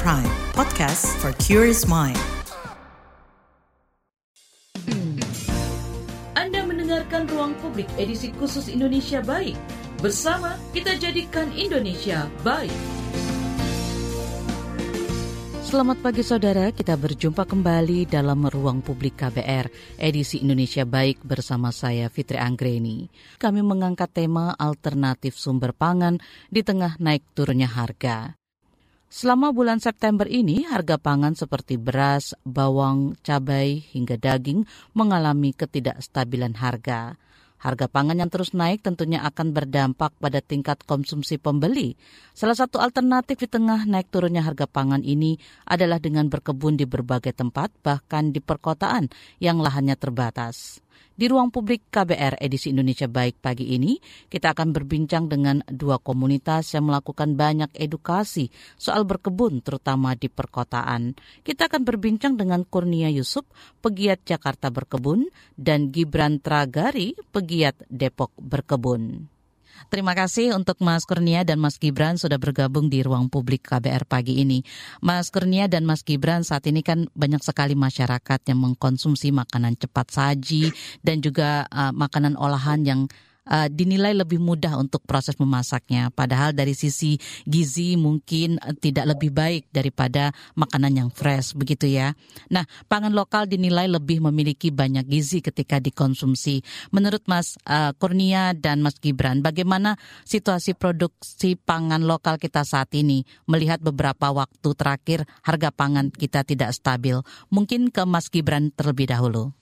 Prime, podcast for curious mind. Anda mendengarkan Ruang Publik edisi khusus Indonesia Baik. Bersama kita jadikan Indonesia baik. Selamat pagi saudara, kita berjumpa kembali dalam Ruang Publik KBR, edisi Indonesia Baik bersama saya Fitri Anggreni. Kami mengangkat tema alternatif sumber pangan di tengah naik turunnya harga. Selama bulan September ini, harga pangan seperti beras, bawang, cabai, hingga daging mengalami ketidakstabilan harga. Harga pangan yang terus naik tentunya akan berdampak pada tingkat konsumsi pembeli. Salah satu alternatif di tengah naik turunnya harga pangan ini adalah dengan berkebun di berbagai tempat, bahkan di perkotaan yang lahannya terbatas. Di ruang publik KBR edisi Indonesia Baik pagi ini, kita akan berbincang dengan dua komunitas yang melakukan banyak edukasi soal berkebun terutama di perkotaan. Kita akan berbincang dengan Kurnia Yusuf, pegiat Jakarta Berkebun, dan Gibran Tragari, pegiat Depok Berkebun. Terima kasih untuk Mas Kurnia dan Mas Gibran sudah bergabung di ruang publik KBR pagi ini. Mas Kurnia dan Mas Gibran saat ini kan banyak sekali masyarakat yang mengkonsumsi makanan cepat saji dan juga uh, makanan olahan yang uh, dinilai lebih mudah untuk proses memasaknya. Padahal dari sisi gizi mungkin tidak lebih baik daripada makanan yang fresh begitu ya. Nah, pangan lokal dinilai lebih memiliki banyak gizi ketika dikonsumsi. Menurut Mas uh, Kurnia dan Mas Gibran, bagaimana situasi produksi pangan lokal kita saat ini melihat beberapa waktu terakhir harga pangan kita tidak stabil? Mungkin ke Mas Gibran terlebih dahulu.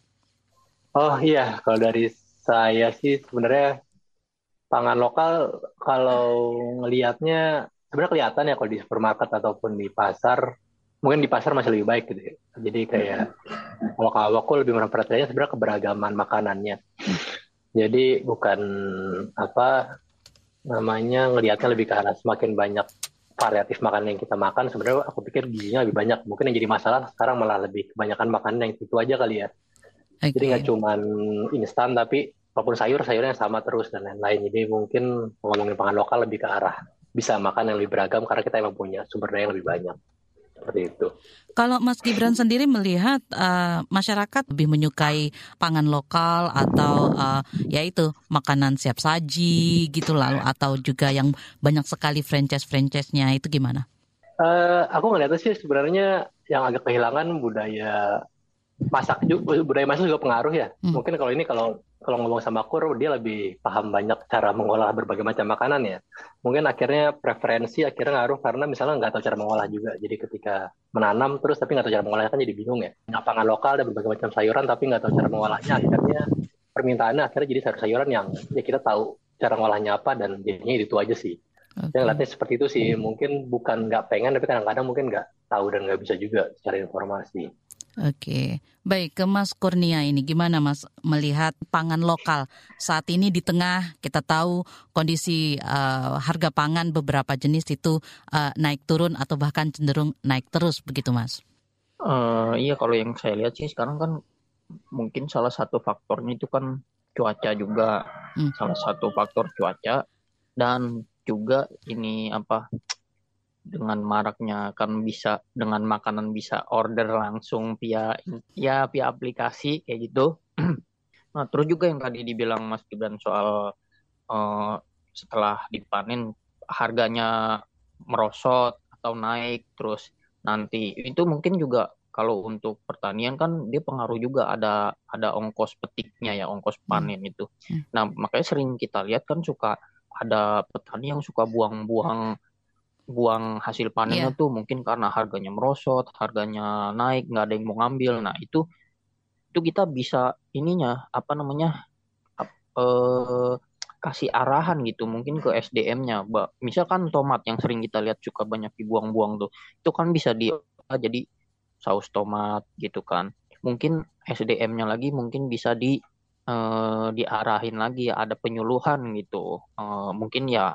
Oh iya, kalau dari saya sih sebenarnya pangan lokal kalau ngelihatnya sebenarnya kelihatan ya kalau di supermarket ataupun di pasar mungkin di pasar masih lebih baik gitu ya. Jadi kayak kalau kalau aku lebih memperhatikannya sebenarnya keberagaman makanannya. Jadi bukan apa namanya ngelihatnya lebih ke arah semakin banyak variatif makanan yang kita makan sebenarnya aku pikir gizinya lebih banyak. Mungkin yang jadi masalah sekarang malah lebih kebanyakan makanan yang itu aja kali ya. Okay. Jadi nggak cuma instan tapi apa pun sayur sayurnya sama terus dan lain-lain. Jadi mungkin ngomongin pangan lokal lebih ke arah bisa makan yang lebih beragam karena kita emang punya sumber daya yang lebih banyak. Seperti itu. Kalau Mas Gibran sendiri melihat uh, masyarakat lebih menyukai pangan lokal atau uh, yaitu makanan siap saji gitu lalu atau juga yang banyak sekali franchise-franchise-nya itu gimana? Uh, aku ngeliatnya sih sebenarnya yang agak kehilangan budaya masak juga budaya masak juga pengaruh ya. Hmm. Mungkin kalau ini kalau kalau ngomong sama Kur dia lebih paham banyak cara mengolah berbagai macam makanan ya. Mungkin akhirnya preferensi akhirnya ngaruh karena misalnya nggak tahu cara mengolah juga. Jadi ketika menanam terus tapi nggak tahu cara mengolahnya kan jadi bingung ya. Pangan lokal ada berbagai macam sayuran tapi nggak tahu cara mengolahnya akhirnya permintaannya akhirnya jadi sayur-sayuran yang ya kita tahu cara mengolahnya apa dan jadinya itu aja sih. Okay. Yang ngeliatnya seperti itu sih. Mungkin bukan nggak pengen tapi kadang-kadang mungkin nggak tahu dan nggak bisa juga cari informasi. Oke, baik ke Mas Kurnia ini gimana Mas melihat pangan lokal saat ini di tengah kita tahu kondisi uh, harga pangan beberapa jenis itu uh, naik turun atau bahkan cenderung naik terus begitu Mas? Uh, iya kalau yang saya lihat sih sekarang kan mungkin salah satu faktornya itu kan cuaca juga hmm. salah satu faktor cuaca dan juga ini apa dengan maraknya kan bisa dengan makanan bisa order langsung via ya via aplikasi kayak gitu. nah terus juga yang tadi dibilang Mas Gibran soal uh, setelah dipanen harganya merosot atau naik terus nanti itu mungkin juga kalau untuk pertanian kan dia pengaruh juga ada ada ongkos petiknya ya ongkos hmm. panen hmm. itu. Nah makanya sering kita lihat kan suka ada petani yang suka buang-buang buang hasil panennya yeah. tuh mungkin karena harganya merosot, harganya naik, nggak ada yang mau ngambil. Nah itu itu kita bisa ininya apa namanya eh, kasih arahan gitu mungkin ke SDM-nya. Misalkan tomat yang sering kita lihat suka banyak dibuang-buang tuh, itu kan bisa di jadi saus tomat gitu kan. Mungkin SDM-nya lagi mungkin bisa di eh, diarahin lagi ada penyuluhan gitu. Eh, mungkin ya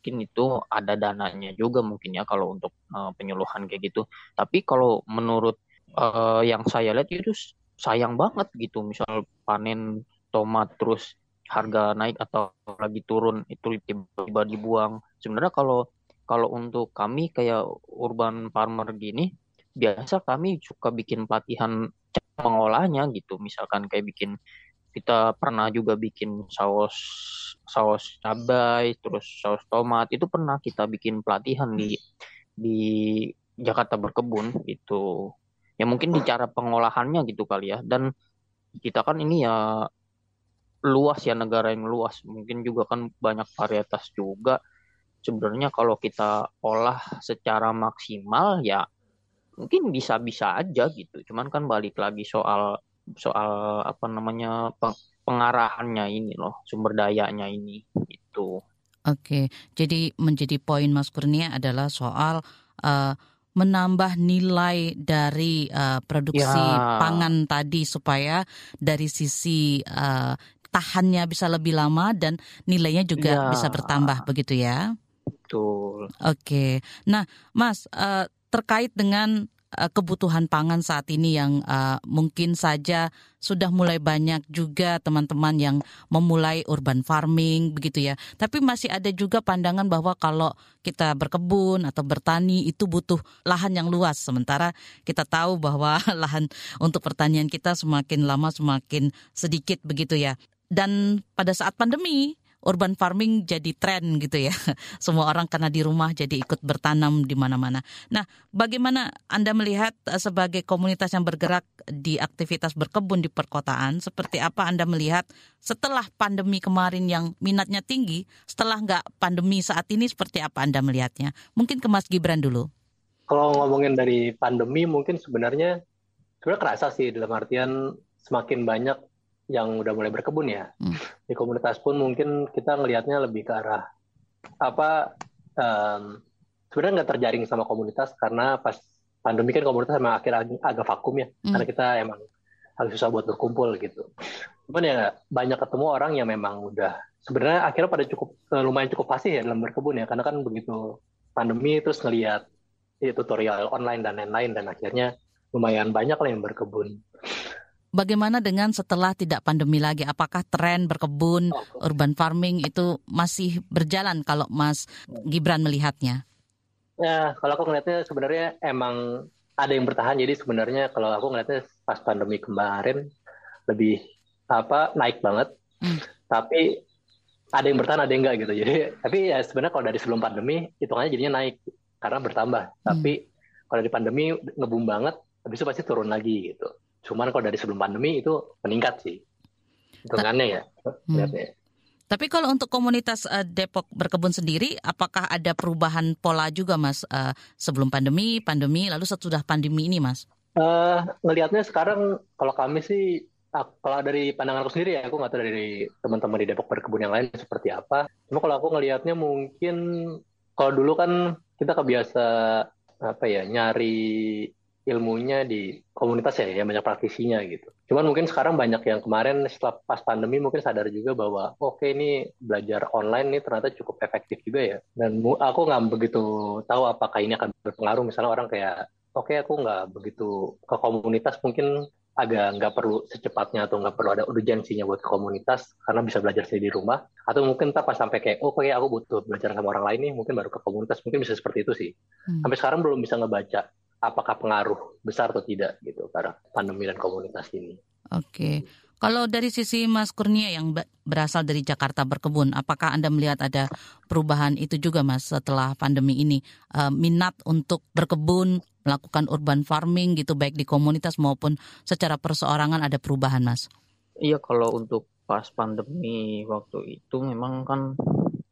mungkin itu ada dananya juga mungkin ya kalau untuk uh, penyuluhan kayak gitu. Tapi kalau menurut uh, yang saya lihat itu sayang banget gitu. Misal panen tomat terus harga naik atau lagi turun itu tiba-tiba dibuang. Sebenarnya kalau kalau untuk kami kayak urban farmer gini, biasa kami suka bikin pelatihan mengolahnya gitu. Misalkan kayak bikin kita pernah juga bikin saus saus cabai terus saus tomat. Itu pernah kita bikin pelatihan di di Jakarta berkebun itu ya mungkin di cara pengolahannya gitu kali ya. Dan kita kan ini ya luas ya negara yang luas. Mungkin juga kan banyak varietas juga. Sebenarnya kalau kita olah secara maksimal ya mungkin bisa-bisa aja gitu. Cuman kan balik lagi soal soal apa namanya pengarahannya ini loh sumber dayanya ini itu. Oke, jadi menjadi poin Mas Kurnia adalah soal uh, menambah nilai dari uh, produksi ya. pangan tadi supaya dari sisi uh, tahannya bisa lebih lama dan nilainya juga ya. bisa bertambah begitu ya. Betul. Oke, nah Mas uh, terkait dengan kebutuhan pangan saat ini yang uh, mungkin saja sudah mulai banyak juga teman-teman yang memulai urban farming begitu ya. Tapi masih ada juga pandangan bahwa kalau kita berkebun atau bertani itu butuh lahan yang luas. Sementara kita tahu bahwa lahan untuk pertanian kita semakin lama semakin sedikit begitu ya. Dan pada saat pandemi urban farming jadi tren gitu ya. Semua orang karena di rumah jadi ikut bertanam di mana-mana. Nah, bagaimana Anda melihat eh, sebagai komunitas yang bergerak di aktivitas berkebun di perkotaan, seperti apa Anda melihat setelah pandemi kemarin yang minatnya tinggi, setelah nggak pandemi saat ini seperti apa Anda melihatnya? Mungkin ke Mas Gibran dulu. Kalau ngomongin dari pandemi mungkin sebenarnya sebenarnya kerasa sih dalam artian semakin banyak yang udah mulai berkebun ya. Hmm. Di komunitas pun mungkin kita ngelihatnya lebih ke arah apa um, sebenarnya nggak terjaring sama komunitas karena pas pandemi kan komunitas emang akhirnya agak vakum ya hmm. karena kita emang agak susah buat berkumpul gitu. Cuman ya banyak ketemu orang yang memang udah sebenarnya akhirnya pada cukup eh, lumayan cukup fasih ya dalam berkebun ya karena kan begitu pandemi terus ngelihat ya, tutorial online dan lain-lain dan akhirnya lumayan banyak lah yang berkebun. Bagaimana dengan setelah tidak pandemi lagi? Apakah tren berkebun, urban farming itu masih berjalan kalau Mas Gibran melihatnya? Ya, kalau aku ngeliatnya sebenarnya emang ada yang bertahan. Jadi sebenarnya kalau aku ngeliatnya pas pandemi kemarin lebih apa naik banget. Hmm. Tapi ada yang bertahan, ada yang enggak gitu. Jadi tapi ya sebenarnya kalau dari sebelum pandemi hitungannya jadinya naik karena bertambah. Hmm. Tapi kalau di pandemi ngebum banget, habis itu pasti turun lagi gitu. Cuman kalau dari sebelum pandemi itu meningkat sih. Hitungannya ya. Hmm. Tapi kalau untuk komunitas uh, Depok berkebun sendiri, apakah ada perubahan pola juga, Mas, uh, sebelum pandemi, pandemi, lalu sesudah pandemi ini, Mas? Uh, ngelihatnya sekarang, kalau kami sih, kalau dari pandangan aku sendiri ya, aku nggak tahu dari teman-teman di Depok berkebun yang lain seperti apa. Cuma kalau aku ngelihatnya mungkin, kalau dulu kan kita kebiasa apa ya nyari ilmunya di komunitas ya, yang banyak praktisinya gitu. Cuman mungkin sekarang banyak yang kemarin setelah pas pandemi mungkin sadar juga bahwa oke okay, ini belajar online nih ternyata cukup efektif juga ya. Dan aku nggak begitu tahu apakah ini akan berpengaruh misalnya orang kayak oke okay, aku nggak begitu ke komunitas mungkin agak nggak perlu secepatnya atau nggak perlu ada urgensinya buat ke komunitas karena bisa belajar sendiri di rumah atau mungkin tak pas sampai kayak oh kayak aku butuh belajar sama orang lain nih mungkin baru ke komunitas mungkin bisa seperti itu sih hmm. sampai sekarang belum bisa ngebaca apakah pengaruh besar atau tidak gitu karena pandemi dan komunitas ini. Oke. Kalau dari sisi Mas Kurnia yang berasal dari Jakarta berkebun, apakah Anda melihat ada perubahan itu juga Mas setelah pandemi ini? E, minat untuk berkebun, melakukan urban farming gitu baik di komunitas maupun secara perseorangan ada perubahan Mas? Iya kalau untuk pas pandemi waktu itu memang kan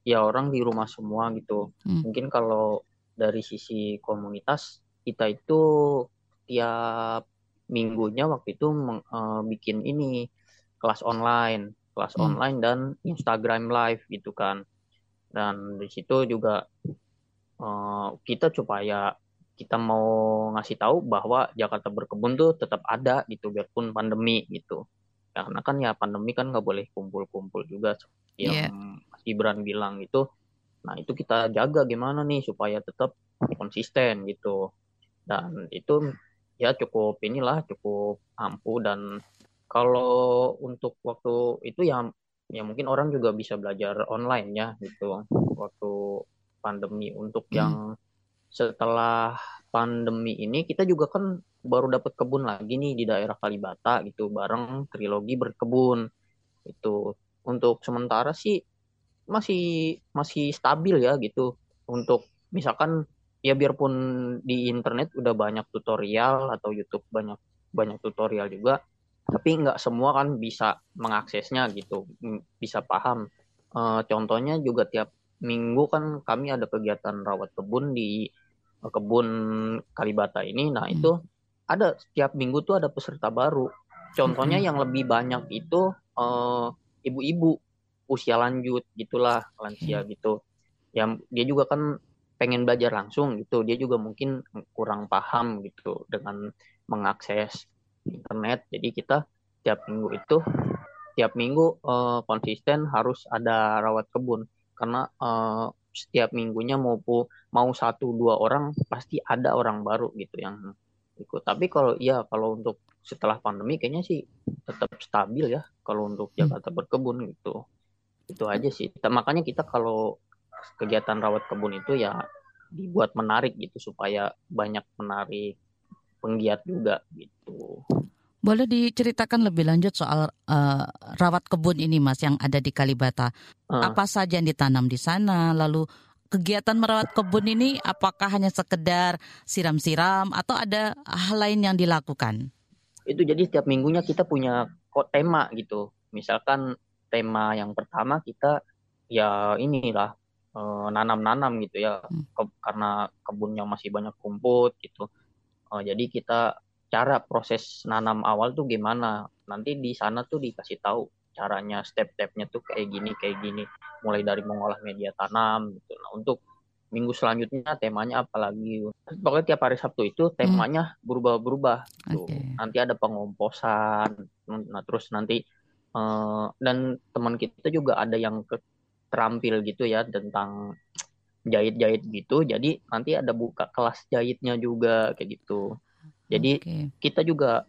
ya orang di rumah semua gitu. Hmm. Mungkin kalau dari sisi komunitas kita itu tiap minggunya waktu itu uh, bikin ini kelas online, kelas hmm. online dan Instagram live gitu kan. Dan di situ juga uh, kita supaya kita mau ngasih tahu bahwa Jakarta berkebun tuh tetap ada gitu biarpun pandemi gitu. Karena kan ya pandemi kan nggak boleh kumpul-kumpul juga yang yeah. Mas Gibran bilang itu. Nah itu kita jaga gimana nih supaya tetap konsisten gitu dan itu ya cukup inilah cukup ampuh dan kalau untuk waktu itu ya ya mungkin orang juga bisa belajar online ya gitu waktu pandemi. Untuk hmm. yang setelah pandemi ini kita juga kan baru dapat kebun lagi nih di daerah Kalibata gitu bareng trilogi berkebun itu untuk sementara sih masih masih stabil ya gitu untuk misalkan ya biarpun di internet udah banyak tutorial atau YouTube banyak banyak tutorial juga tapi nggak semua kan bisa mengaksesnya gitu bisa paham e, contohnya juga tiap minggu kan kami ada kegiatan rawat kebun di uh, kebun Kalibata ini nah hmm. itu ada setiap minggu tuh ada peserta baru contohnya hmm. yang lebih banyak itu uh, ibu-ibu usia lanjut gitulah lansia hmm. gitu yang dia juga kan pengen belajar langsung gitu dia juga mungkin kurang paham gitu dengan mengakses internet. Jadi kita tiap minggu itu tiap minggu uh, konsisten harus ada rawat kebun. Karena uh, setiap minggunya mau mau satu dua orang pasti ada orang baru gitu yang ikut. Tapi kalau iya kalau untuk setelah pandemi kayaknya sih tetap stabil ya kalau untuk hmm. Jakarta berkebun gitu. Itu aja sih. Makanya kita kalau kegiatan rawat kebun itu ya dibuat menarik gitu supaya banyak menarik penggiat juga gitu. Boleh diceritakan lebih lanjut soal uh, rawat kebun ini Mas yang ada di Kalibata. Uh. Apa saja yang ditanam di sana? Lalu kegiatan merawat kebun ini apakah hanya sekedar siram-siram atau ada hal lain yang dilakukan? Itu jadi setiap minggunya kita punya kok tema gitu. Misalkan tema yang pertama kita ya inilah nanam-nanam gitu ya. Hmm. ke, karena kebunnya masih banyak rumput gitu. Uh, jadi kita cara proses nanam awal tuh gimana? Nanti di sana tuh dikasih tahu caranya step-stepnya tuh kayak gini kayak gini. Mulai dari mengolah media tanam gitu. Nah untuk minggu selanjutnya temanya apalagi pokoknya tiap hari Sabtu itu hmm. temanya berubah-berubah okay. nanti ada pengomposan nah terus nanti uh, dan teman kita juga ada yang ke terampil gitu ya tentang jahit-jahit gitu. Jadi nanti ada buka kelas jahitnya juga kayak gitu. Jadi okay. kita juga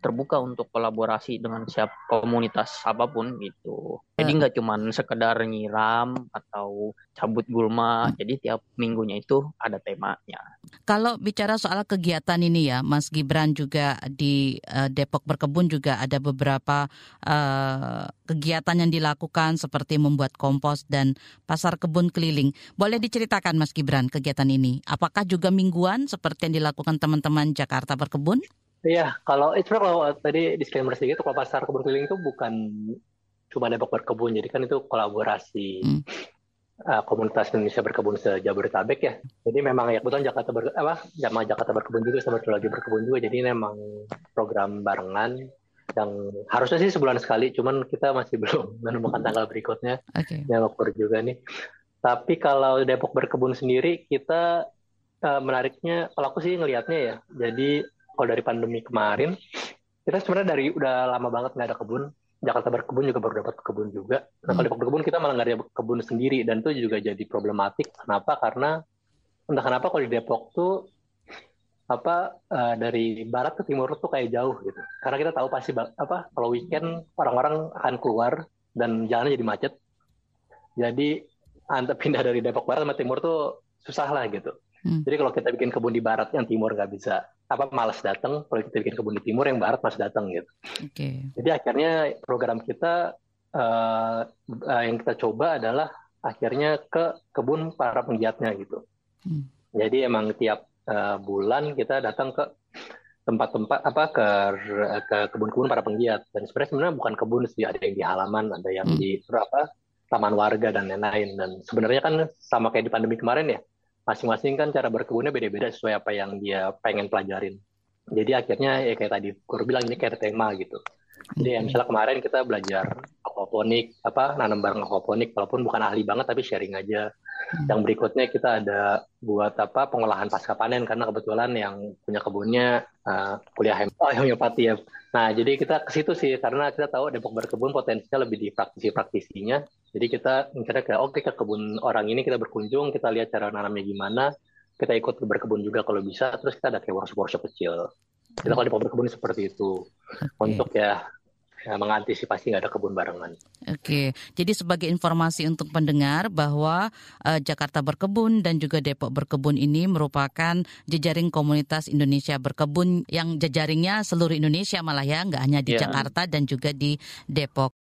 terbuka untuk kolaborasi dengan siap komunitas apa pun gitu. Jadi eh. nggak cuma sekedar nyiram atau cabut gulma. Hmm. Jadi tiap minggunya itu ada temanya. Kalau bicara soal kegiatan ini ya, Mas Gibran juga di uh, Depok Berkebun juga ada beberapa uh, kegiatan yang dilakukan seperti membuat kompos dan pasar kebun keliling. Boleh diceritakan Mas Gibran kegiatan ini? Apakah juga mingguan seperti yang dilakukan teman-teman Jakarta Berkebun? Iya, kalau itu kalau tadi disclaimer sedikit, kalau pasar kebun keliling itu bukan cuma Depok berkebun, jadi kan itu kolaborasi hmm. uh, komunitas Indonesia berkebun sejabodetabek ya. Jadi memang ya kebetulan Jakarta ber, apa jamaah Jakarta berkebun juga sama lagi berkebun juga, jadi memang program barengan yang harusnya sih sebulan sekali, cuman kita masih belum menemukan tanggal berikutnya. Okay. Ya juga nih. Tapi kalau Depok berkebun sendiri, kita uh, menariknya, kalau aku sih ngelihatnya ya, jadi kalau dari pandemi kemarin kita sebenarnya dari udah lama banget nggak ada kebun Jakarta berkebun juga baru dapat kebun juga. Nah kalau di berkebun kita malah nggak ada kebun sendiri dan itu juga jadi problematik. Kenapa? Karena entah kenapa kalau di Depok tuh apa uh, dari barat ke timur tuh kayak jauh gitu. Karena kita tahu pasti apa kalau weekend orang-orang akan keluar dan jalannya jadi macet. Jadi antar pindah dari Depok barat sama timur tuh susah lah gitu. Hmm. Jadi kalau kita bikin kebun di barat yang timur nggak bisa apa malas datang kalau kita bikin kebun di timur yang barat malas datang gitu. Okay. Jadi akhirnya program kita uh, uh, yang kita coba adalah akhirnya ke kebun para penggiatnya gitu. Hmm. Jadi emang tiap uh, bulan kita datang ke tempat-tempat apa ke ke kebun-kebun para penggiat dan sebenarnya sebenarnya bukan kebun sih ada yang di halaman ada yang hmm. di apa taman warga dan lain-lain dan sebenarnya kan sama kayak di pandemi kemarin ya masing-masing kan cara berkebunnya beda-beda sesuai apa yang dia pengen pelajarin. Jadi akhirnya ya kayak tadi Guru bilang ini kayak tema gitu. Jadi ya, misalnya kemarin kita belajar aquaponik, apa nanam bareng aquaponik, walaupun bukan ahli banget tapi sharing aja. Hmm. Yang berikutnya kita ada buat apa pengolahan pasca panen karena kebetulan yang punya kebunnya uh, kuliah hem oh, homeopati ya. Nah jadi kita ke situ sih karena kita tahu Depok berkebun potensinya lebih di praktisi-praktisinya jadi kita mikirnya kayak oke okay, ke kebun orang ini kita berkunjung, kita lihat cara nanamnya gimana, kita ikut berkebun juga kalau bisa, terus kita ada kayak workshop-workshop kecil. Kita kalau di berkebun seperti itu. Okay. Untuk ya ya, mengantisipasi nggak ada kebun barengan. Oke, jadi sebagai informasi untuk pendengar bahwa uh, Jakarta Berkebun dan juga Depok Berkebun ini merupakan jejaring komunitas Indonesia Berkebun yang jejaringnya seluruh Indonesia malah ya, nggak hanya di yeah. Jakarta dan juga di Depok.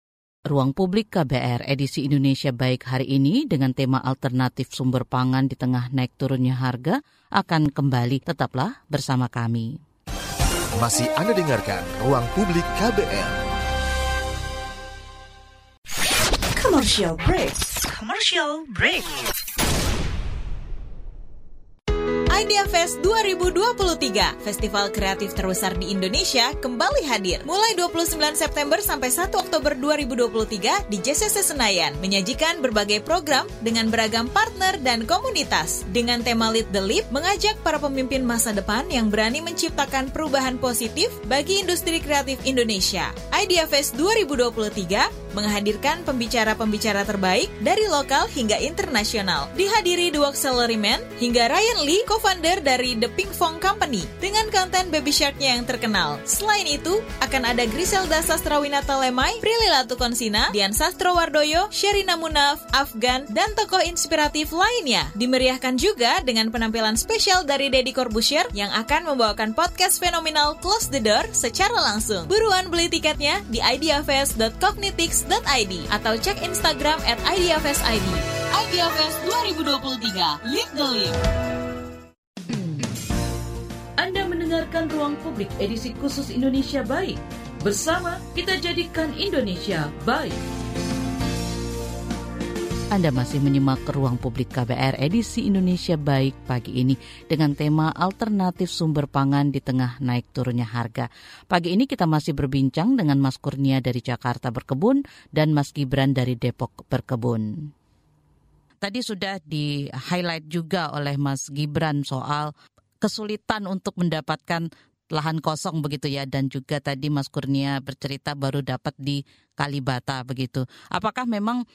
Ruang Publik KBR edisi Indonesia Baik hari ini dengan tema alternatif sumber pangan di tengah naik turunnya harga akan kembali. Tetaplah bersama kami. Masih Anda dengarkan Ruang Publik KBR. Commercial break. Commercial break. Idea Fest 2023, festival kreatif terbesar di Indonesia, kembali hadir. Mulai 29 September sampai 1 Oktober 2023 di JCC Senayan, menyajikan berbagai program dengan beragam partner dan komunitas. Dengan tema Lead the Leap, mengajak para pemimpin masa depan yang berani menciptakan perubahan positif bagi industri kreatif Indonesia. Idea Fest 2023 menghadirkan pembicara-pembicara terbaik dari lokal hingga internasional. Dihadiri dua salaryman hingga Ryan Lee, co-founder dari The Pink Fong Company dengan konten Baby Shark-nya yang terkenal. Selain itu, akan ada Griselda Sastrawinata Lemai, Prilly Latukonsina, Dian Sastrowardoyo, Sherina Munaf, Afgan, dan tokoh inspiratif lainnya. Dimeriahkan juga dengan penampilan spesial dari Deddy Corbusier yang akan membawakan podcast fenomenal Close the Door secara langsung. Buruan beli tiketnya di ideafest.cognitics.id atau cek Instagram at ideafest.id. Ideafest 2023, Live the Live. Mendengarkan Ruang Publik edisi khusus Indonesia Baik. Bersama kita jadikan Indonesia baik. Anda masih menyimak Ruang Publik KBR edisi Indonesia Baik pagi ini dengan tema alternatif sumber pangan di tengah naik turunnya harga. Pagi ini kita masih berbincang dengan Mas Kurnia dari Jakarta Berkebun dan Mas Gibran dari Depok Berkebun. Tadi sudah di-highlight juga oleh Mas Gibran soal kesulitan untuk mendapatkan lahan kosong begitu ya dan juga tadi Mas Kurnia bercerita baru dapat di Kalibata begitu. Apakah memang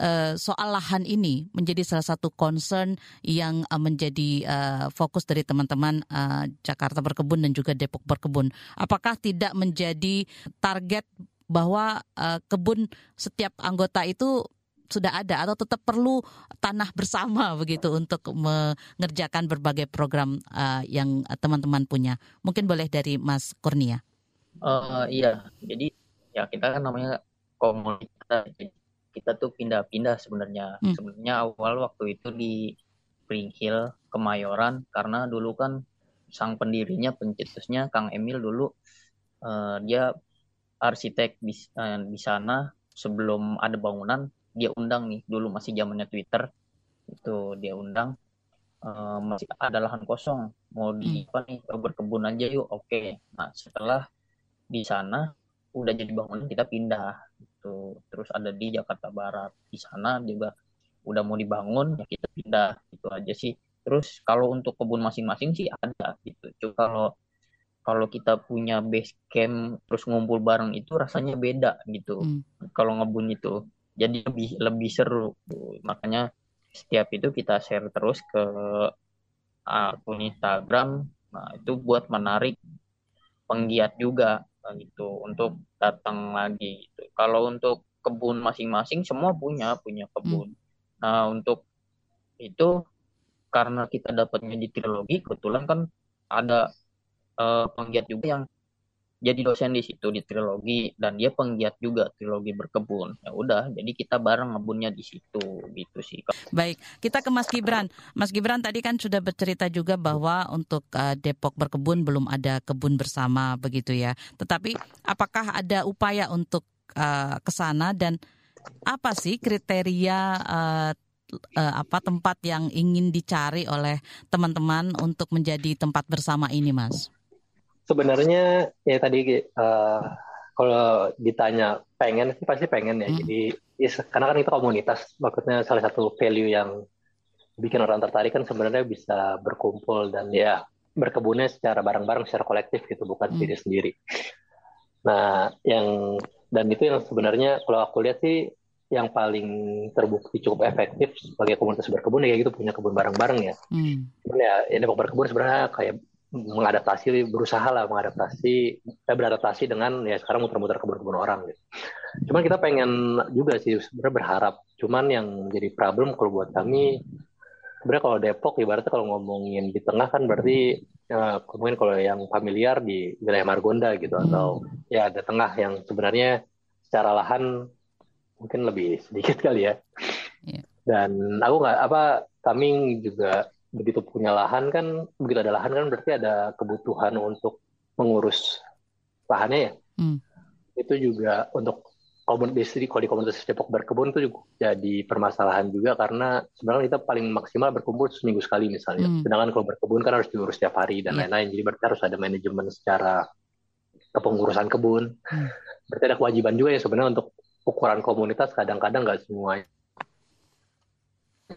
uh, soal lahan ini menjadi salah satu concern yang uh, menjadi uh, fokus dari teman-teman Jakarta Berkebun dan juga Depok Berkebun? Apakah tidak menjadi target bahwa kebun setiap anggota itu sudah ada atau tetap perlu tanah bersama begitu untuk mengerjakan berbagai program uh, yang teman-teman punya. Mungkin boleh dari Mas Kurnia. Uh, iya, jadi ya kita kan namanya komunitas. Kita tuh pindah-pindah sebenarnya. Hmm. Sebenarnya awal waktu itu di Spring Hill, Kemayoran, karena dulu kan sang pendirinya, pencetusnya Kang Emil dulu uh, dia arsitek di, uh, di sana sebelum ada bangunan dia undang nih dulu masih zamannya Twitter itu dia undang uh, masih ada lahan kosong mau di hmm. apa nih berkebun aja yuk oke okay. nah setelah di sana udah jadi bangunan kita pindah itu terus ada di Jakarta Barat di sana juga udah mau dibangun ya kita pindah itu aja sih terus kalau untuk kebun masing-masing sih ada gitu cuma kalau kalau kita punya base camp terus ngumpul bareng itu rasanya beda gitu hmm. kalau ngebun itu jadi lebih lebih seru makanya setiap itu kita share terus ke akun Instagram nah itu buat menarik penggiat juga gitu untuk datang lagi gitu. kalau untuk kebun masing-masing semua punya punya kebun hmm. nah untuk itu karena kita dapatnya di trilogi kebetulan kan ada uh, penggiat juga yang jadi dosen di situ di trilogi dan dia penggiat juga trilogi berkebun. Ya udah, jadi kita bareng ngebunnya di situ gitu sih. Baik, kita ke Mas Gibran. Mas Gibran tadi kan sudah bercerita juga bahwa untuk uh, Depok berkebun belum ada kebun bersama begitu ya. Tetapi apakah ada upaya untuk uh, ke sana dan apa sih kriteria uh, apa tempat yang ingin dicari oleh teman-teman untuk menjadi tempat bersama ini, Mas? Sebenarnya ya tadi uh, kalau ditanya pengen sih pasti pengen ya. Hmm. Jadi ya, karena kan itu komunitas, maksudnya salah satu value yang bikin orang tertarik kan sebenarnya bisa berkumpul dan ya berkebunnya secara bareng-bareng, secara kolektif gitu, bukan hmm. diri sendiri. Nah, yang dan itu yang sebenarnya kalau aku lihat sih yang paling terbukti cukup efektif sebagai komunitas berkebun ya gitu punya kebun bareng-bareng ya. Hmm. ya ini berkebun sebenarnya kayak mengadaptasi berusaha lah mengadaptasi saya beradaptasi dengan ya sekarang muter-muter kebun-kebun orang gitu. Cuman kita pengen juga sih sebenarnya berharap. Cuman yang jadi problem kalau buat kami sebenarnya kalau Depok ibaratnya kalau ngomongin di tengah kan berarti ya, mungkin kalau yang familiar di wilayah Margonda gitu hmm. atau ya ada tengah yang sebenarnya secara lahan mungkin lebih sedikit kali ya. Yeah. Dan aku nggak apa kami juga begitu punya lahan kan begitu ada lahan kan berarti ada kebutuhan untuk mengurus lahannya ya hmm. itu juga untuk komunitas di kalau di komunitas Depok berkebun itu juga jadi permasalahan juga karena sebenarnya kita paling maksimal berkumpul seminggu sekali misalnya hmm. sedangkan kalau berkebun kan harus diurus setiap hari dan iya. lain-lain yeah. jadi berarti harus ada manajemen secara kepengurusan kebun hmm. berarti ada kewajiban juga ya sebenarnya untuk ukuran komunitas kadang-kadang nggak semua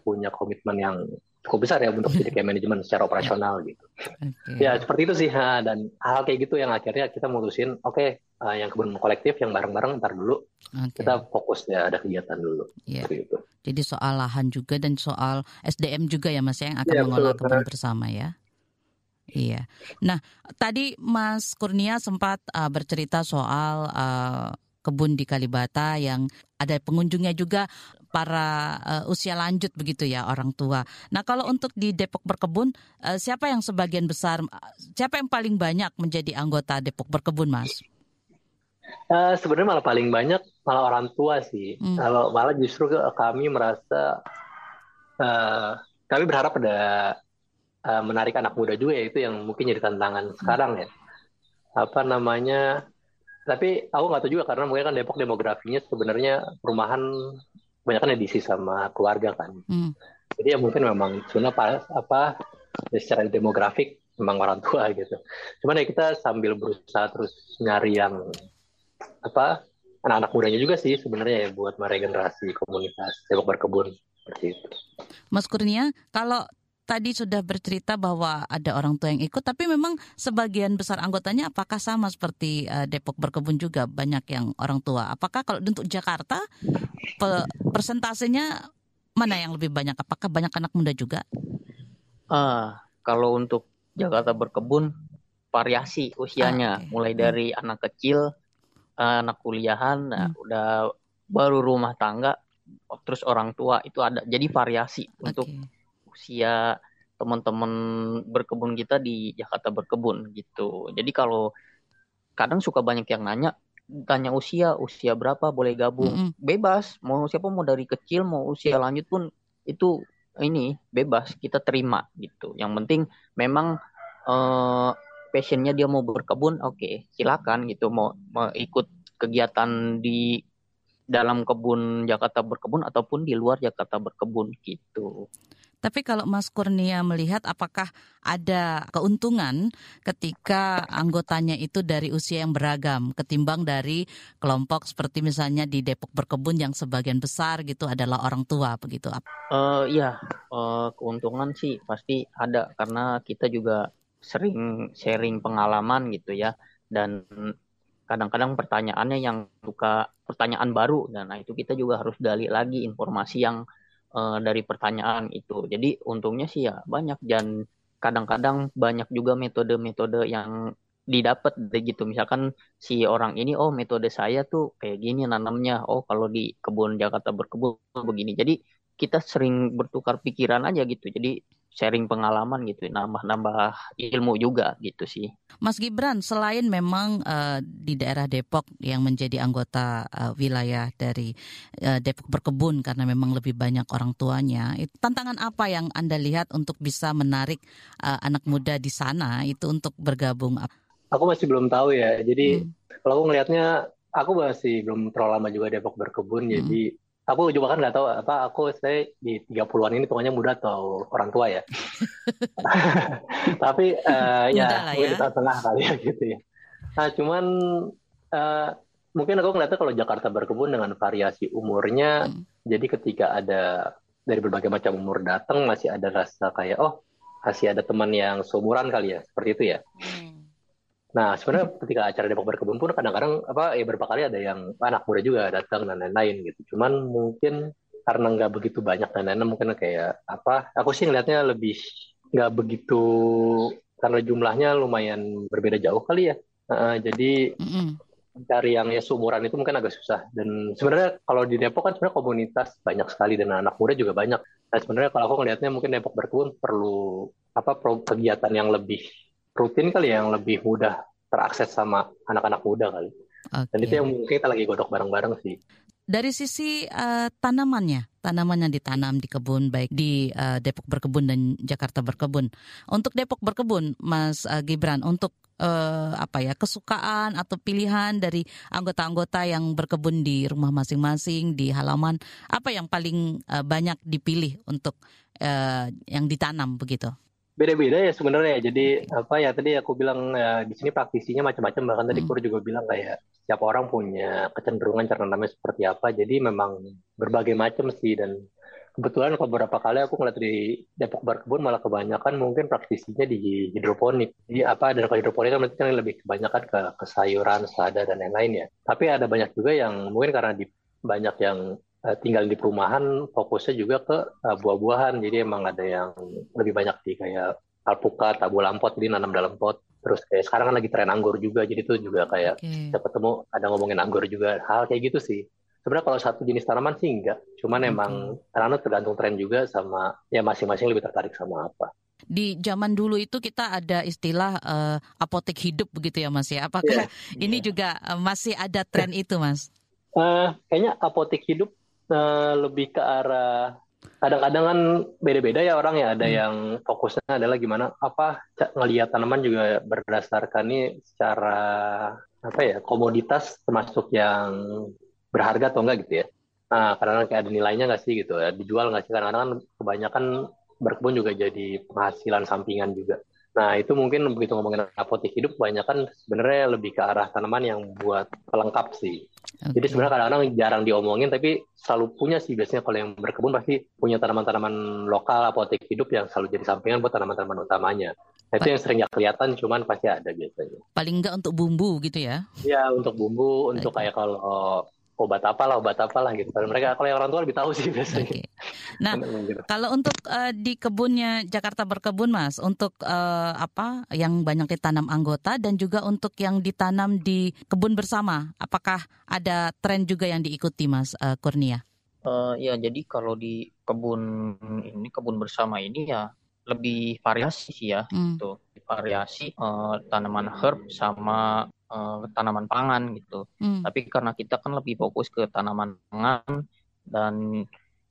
punya komitmen yang cukup besar ya untuk jadi kayak manajemen secara operasional gitu. Okay. Ya seperti itu sih ha. dan hal kayak gitu yang akhirnya kita mutusin oke okay, uh, yang kebun kolektif yang bareng-bareng ntar dulu okay. kita fokus ya ada kegiatan dulu. Yeah. Itu. Jadi soal lahan juga dan soal SDM juga ya Mas ya, yang akan ya, mengelola betul, kebun bersama ya. Iya. Nah, tadi Mas Kurnia sempat uh, bercerita soal uh, kebun di Kalibata yang ada pengunjungnya juga para uh, usia lanjut begitu ya orang tua. Nah kalau untuk di Depok Berkebun uh, siapa yang sebagian besar siapa yang paling banyak menjadi anggota Depok Berkebun Mas? Uh, sebenarnya malah paling banyak malah orang tua sih. Hmm. Kalau malah justru kami merasa uh, kami berharap ada uh, menarik anak muda juga ya itu yang mungkin jadi tantangan hmm. sekarang ya. Apa namanya tapi aku nggak tahu juga karena mungkin kan Depok demografinya sebenarnya perumahan banyak kan diisi sama keluarga kan. Hmm. Jadi ya mungkin memang sebenarnya apa ya secara demografik memang orang tua gitu. Cuman ya kita sambil berusaha terus nyari yang apa anak-anak mudanya juga sih sebenarnya ya buat meregenerasi komunitas Depok berkebun seperti itu. Mas Kurnia, kalau tadi sudah bercerita bahwa ada orang tua yang ikut, tapi memang sebagian besar anggotanya apakah sama seperti uh, Depok berkebun juga banyak yang orang tua? Apakah kalau untuk Jakarta pe persentasenya mana yang lebih banyak? Apakah banyak anak muda juga? Uh, kalau untuk Jakarta berkebun variasi usianya, ah, okay. mulai hmm. dari hmm. anak kecil, uh, anak kuliahan, nah, hmm. udah baru rumah tangga, terus orang tua itu ada. Jadi variasi okay. untuk usia teman-teman berkebun kita di Jakarta berkebun gitu. Jadi kalau kadang suka banyak yang nanya tanya usia usia berapa boleh gabung mm -hmm. bebas mau siapa mau dari kecil mau usia lanjut pun itu ini bebas kita terima gitu yang penting memang uh, passionnya dia mau berkebun oke okay, silakan gitu mau, mau ikut kegiatan di dalam kebun Jakarta berkebun ataupun di luar Jakarta berkebun gitu. Tapi kalau Mas Kurnia melihat apakah ada keuntungan ketika anggotanya itu dari usia yang beragam ketimbang dari kelompok seperti misalnya di Depok Berkebun yang sebagian besar gitu adalah orang tua begitu? Uh, iya, uh, keuntungan sih pasti ada karena kita juga sering sharing pengalaman gitu ya dan kadang-kadang pertanyaannya yang suka pertanyaan baru dan nah itu kita juga harus gali lagi informasi yang uh, dari pertanyaan itu. Jadi untungnya sih ya banyak dan kadang-kadang banyak juga metode-metode yang didapat gitu. Misalkan si orang ini oh metode saya tuh kayak gini nanamnya. Oh kalau di kebun Jakarta berkebun begini. Jadi kita sering bertukar pikiran aja gitu. Jadi sharing pengalaman gitu, nambah-nambah ilmu juga gitu sih. Mas Gibran, selain memang uh, di daerah Depok yang menjadi anggota uh, wilayah dari uh, Depok berkebun karena memang lebih banyak orang tuanya, itu, tantangan apa yang Anda lihat untuk bisa menarik uh, anak muda di sana itu untuk bergabung? Aku masih belum tahu ya. Jadi hmm. kalau aku ngelihatnya aku masih belum terlalu lama juga Depok berkebun, hmm. jadi aku juga kan nggak tahu apa aku saya di 30-an ini pokoknya muda atau orang tua ya. Tapi uh, ya, ya. di tengah kali ya gitu ya. Nah, cuman uh, mungkin aku ngeliatnya kalau Jakarta berkebun dengan variasi umurnya, hmm. jadi ketika ada dari berbagai macam umur datang masih ada rasa kayak oh masih ada teman yang seumuran kali ya, seperti itu ya. Hmm. Nah, sebenarnya ketika acara Depok berkebun pun kadang-kadang apa ya beberapa kali ada yang anak muda juga datang dan lain-lain gitu. Cuman mungkin karena nggak begitu banyak dan lain-lain mungkin kayak apa? Aku sih ngelihatnya lebih nggak begitu karena jumlahnya lumayan berbeda jauh kali ya. Uh, jadi mm -hmm. cari yang ya seumuran itu mungkin agak susah. Dan sebenarnya kalau di Depok kan sebenarnya komunitas banyak sekali dan anak muda juga banyak. Nah sebenarnya kalau aku ngelihatnya mungkin Depok berkebun perlu apa kegiatan yang lebih rutin kali ya, yang lebih mudah terakses sama anak-anak muda kali. Okay. Dan itu yang mungkin kita lagi godok bareng-bareng sih. Dari sisi uh, tanamannya, tanaman yang ditanam di kebun baik di uh, Depok Berkebun dan Jakarta Berkebun. Untuk Depok Berkebun, Mas uh, Gibran, untuk uh, apa ya kesukaan atau pilihan dari anggota-anggota yang berkebun di rumah masing-masing di halaman, apa yang paling uh, banyak dipilih untuk uh, yang ditanam begitu? Beda-beda ya sebenarnya. Jadi apa ya tadi aku bilang ya, di sini praktisinya macam-macam. Bahkan tadi hmm. Kur juga bilang kayak setiap orang punya kecenderungan cara namanya seperti apa. Jadi memang berbagai macam sih dan kebetulan beberapa kali aku ngeliat di Depok Berkebun malah kebanyakan mungkin praktisinya di hidroponik. Jadi apa dan kalau hidroponik kan berarti kan lebih kebanyakan ke, ke sayuran, selada dan lain-lain ya. Tapi ada banyak juga yang mungkin karena di banyak yang uh, tinggal di perumahan fokusnya juga ke uh, buah-buahan jadi emang ada yang lebih banyak di kayak alpukat, tabu lampot jadi nanam dalam pot terus kayak sekarang kan lagi tren anggur juga jadi itu juga kayak okay. kita ketemu ada ngomongin anggur juga hal kayak gitu sih sebenarnya kalau satu jenis tanaman sih enggak cuman hmm. emang karena tergantung tren juga sama ya masing-masing lebih tertarik sama apa di zaman dulu itu kita ada istilah uh, apotek hidup begitu ya Mas ya. Apakah yeah, ini yeah. juga uh, masih ada tren itu Mas? Uh, kayaknya apotek hidup uh, lebih ke arah kadang-kadang kan beda-beda ya orang ya. Ada hmm. yang fokusnya adalah gimana apa ngelihat tanaman juga berdasarkan nih secara apa ya komoditas termasuk yang berharga atau enggak gitu ya. Nah kadang-kadang kayak ada nilainya nggak sih gitu ya? Dijual nggak sih? Kadang-kadang kan kebanyakan berkebun juga jadi penghasilan sampingan juga Nah, itu mungkin begitu ngomongin apotek hidup, kebanyakan sebenarnya lebih ke arah tanaman yang buat pelengkap sih. Okay. Jadi sebenarnya kadang-kadang jarang diomongin, tapi selalu punya sih biasanya kalau yang berkebun pasti punya tanaman-tanaman lokal apotek hidup yang selalu jadi sampingan buat tanaman-tanaman utamanya. Nah, itu yang sering nggak kelihatan, cuman pasti ada biasanya. Paling nggak untuk bumbu gitu ya? Iya, untuk bumbu, untuk kayak kalau obat apa lah obat apa lah gitu. Kalau mereka kalau yang orang tua lebih tahu sih biasanya. Okay. Nah, kalau untuk uh, di kebunnya Jakarta berkebun Mas, untuk uh, apa yang banyak ditanam anggota dan juga untuk yang ditanam di kebun bersama, apakah ada tren juga yang diikuti Mas uh, Kurnia? Uh, ya, jadi kalau di kebun ini kebun bersama ini ya lebih variasi sih ya, hmm. gitu. Variasi uh, tanaman herb sama uh, tanaman pangan gitu. Hmm. Tapi karena kita kan lebih fokus ke tanaman pangan dan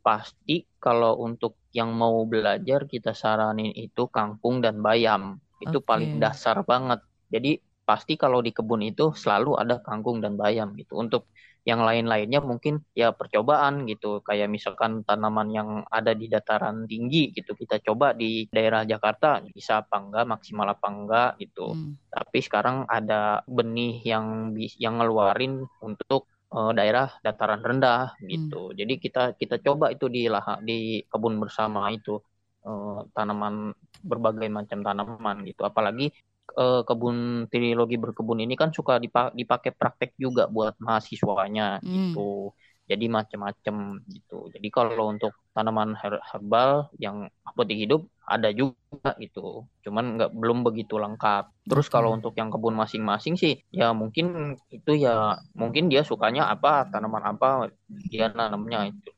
pasti kalau untuk yang mau belajar kita saranin itu kangkung dan bayam. Itu okay. paling dasar banget. Jadi pasti kalau di kebun itu selalu ada kangkung dan bayam gitu. Untuk yang lain-lainnya mungkin ya percobaan gitu kayak misalkan tanaman yang ada di dataran tinggi gitu kita coba di daerah Jakarta bisa apa enggak maksimal apa enggak gitu hmm. tapi sekarang ada benih yang yang ngeluarin untuk uh, daerah dataran rendah gitu hmm. jadi kita kita coba itu di lah di kebun bersama itu uh, tanaman berbagai macam tanaman gitu apalagi uh, kebun trilogi berkebun ini kan suka dipakai praktek juga buat mahasiswanya hmm. gitu. Jadi macam-macam gitu. Jadi kalau untuk tanaman herbal yang apotek hidup ada juga gitu. Cuman nggak belum begitu lengkap. Terus kalau untuk yang kebun masing-masing sih ya mungkin itu ya mungkin dia sukanya apa tanaman apa dia nanamnya itu.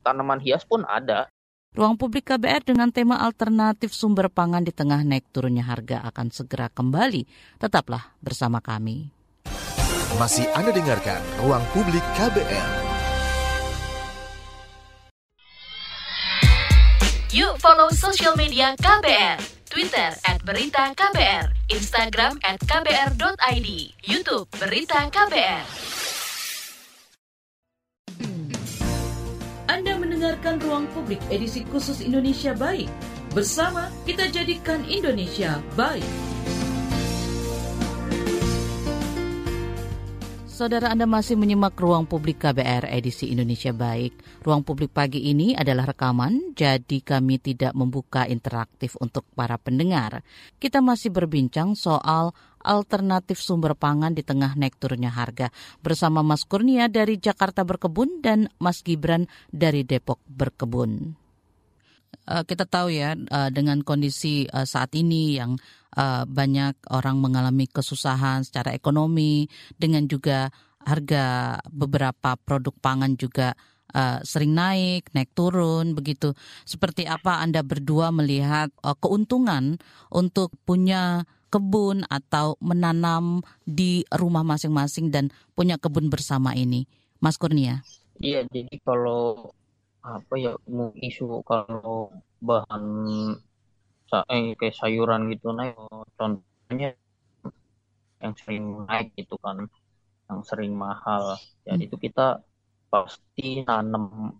Tanaman hias pun ada Ruang publik KBR dengan tema alternatif sumber pangan di tengah naik turunnya harga akan segera kembali. Tetaplah bersama kami. Masih Anda dengarkan Ruang Publik KBR. Yuk follow social media KBR. Twitter at Berita KBR, Instagram at KBR.id, Youtube Berita KBR. Mendengarkan Ruang Publik edisi khusus Indonesia Baik. Bersama kita jadikan Indonesia baik. Saudara Anda masih menyimak Ruang Publik KBR edisi Indonesia Baik. Ruang Publik pagi ini adalah rekaman, jadi kami tidak membuka interaktif untuk para pendengar. Kita masih berbincang soal alternatif sumber pangan di tengah naik turunnya harga bersama Mas Kurnia dari Jakarta Berkebun dan Mas Gibran dari Depok Berkebun. Uh, kita tahu ya uh, dengan kondisi uh, saat ini yang uh, banyak orang mengalami kesusahan secara ekonomi dengan juga harga beberapa produk pangan juga uh, sering naik, naik turun begitu. Seperti apa Anda berdua melihat uh, keuntungan untuk punya kebun atau menanam di rumah masing-masing dan punya kebun bersama ini, Mas Kurnia? Iya, jadi kalau apa ya isu kalau bahan eh, kayak sayuran gitu naik contohnya yang sering naik gitu kan yang sering mahal jadi hmm. itu kita pasti nanam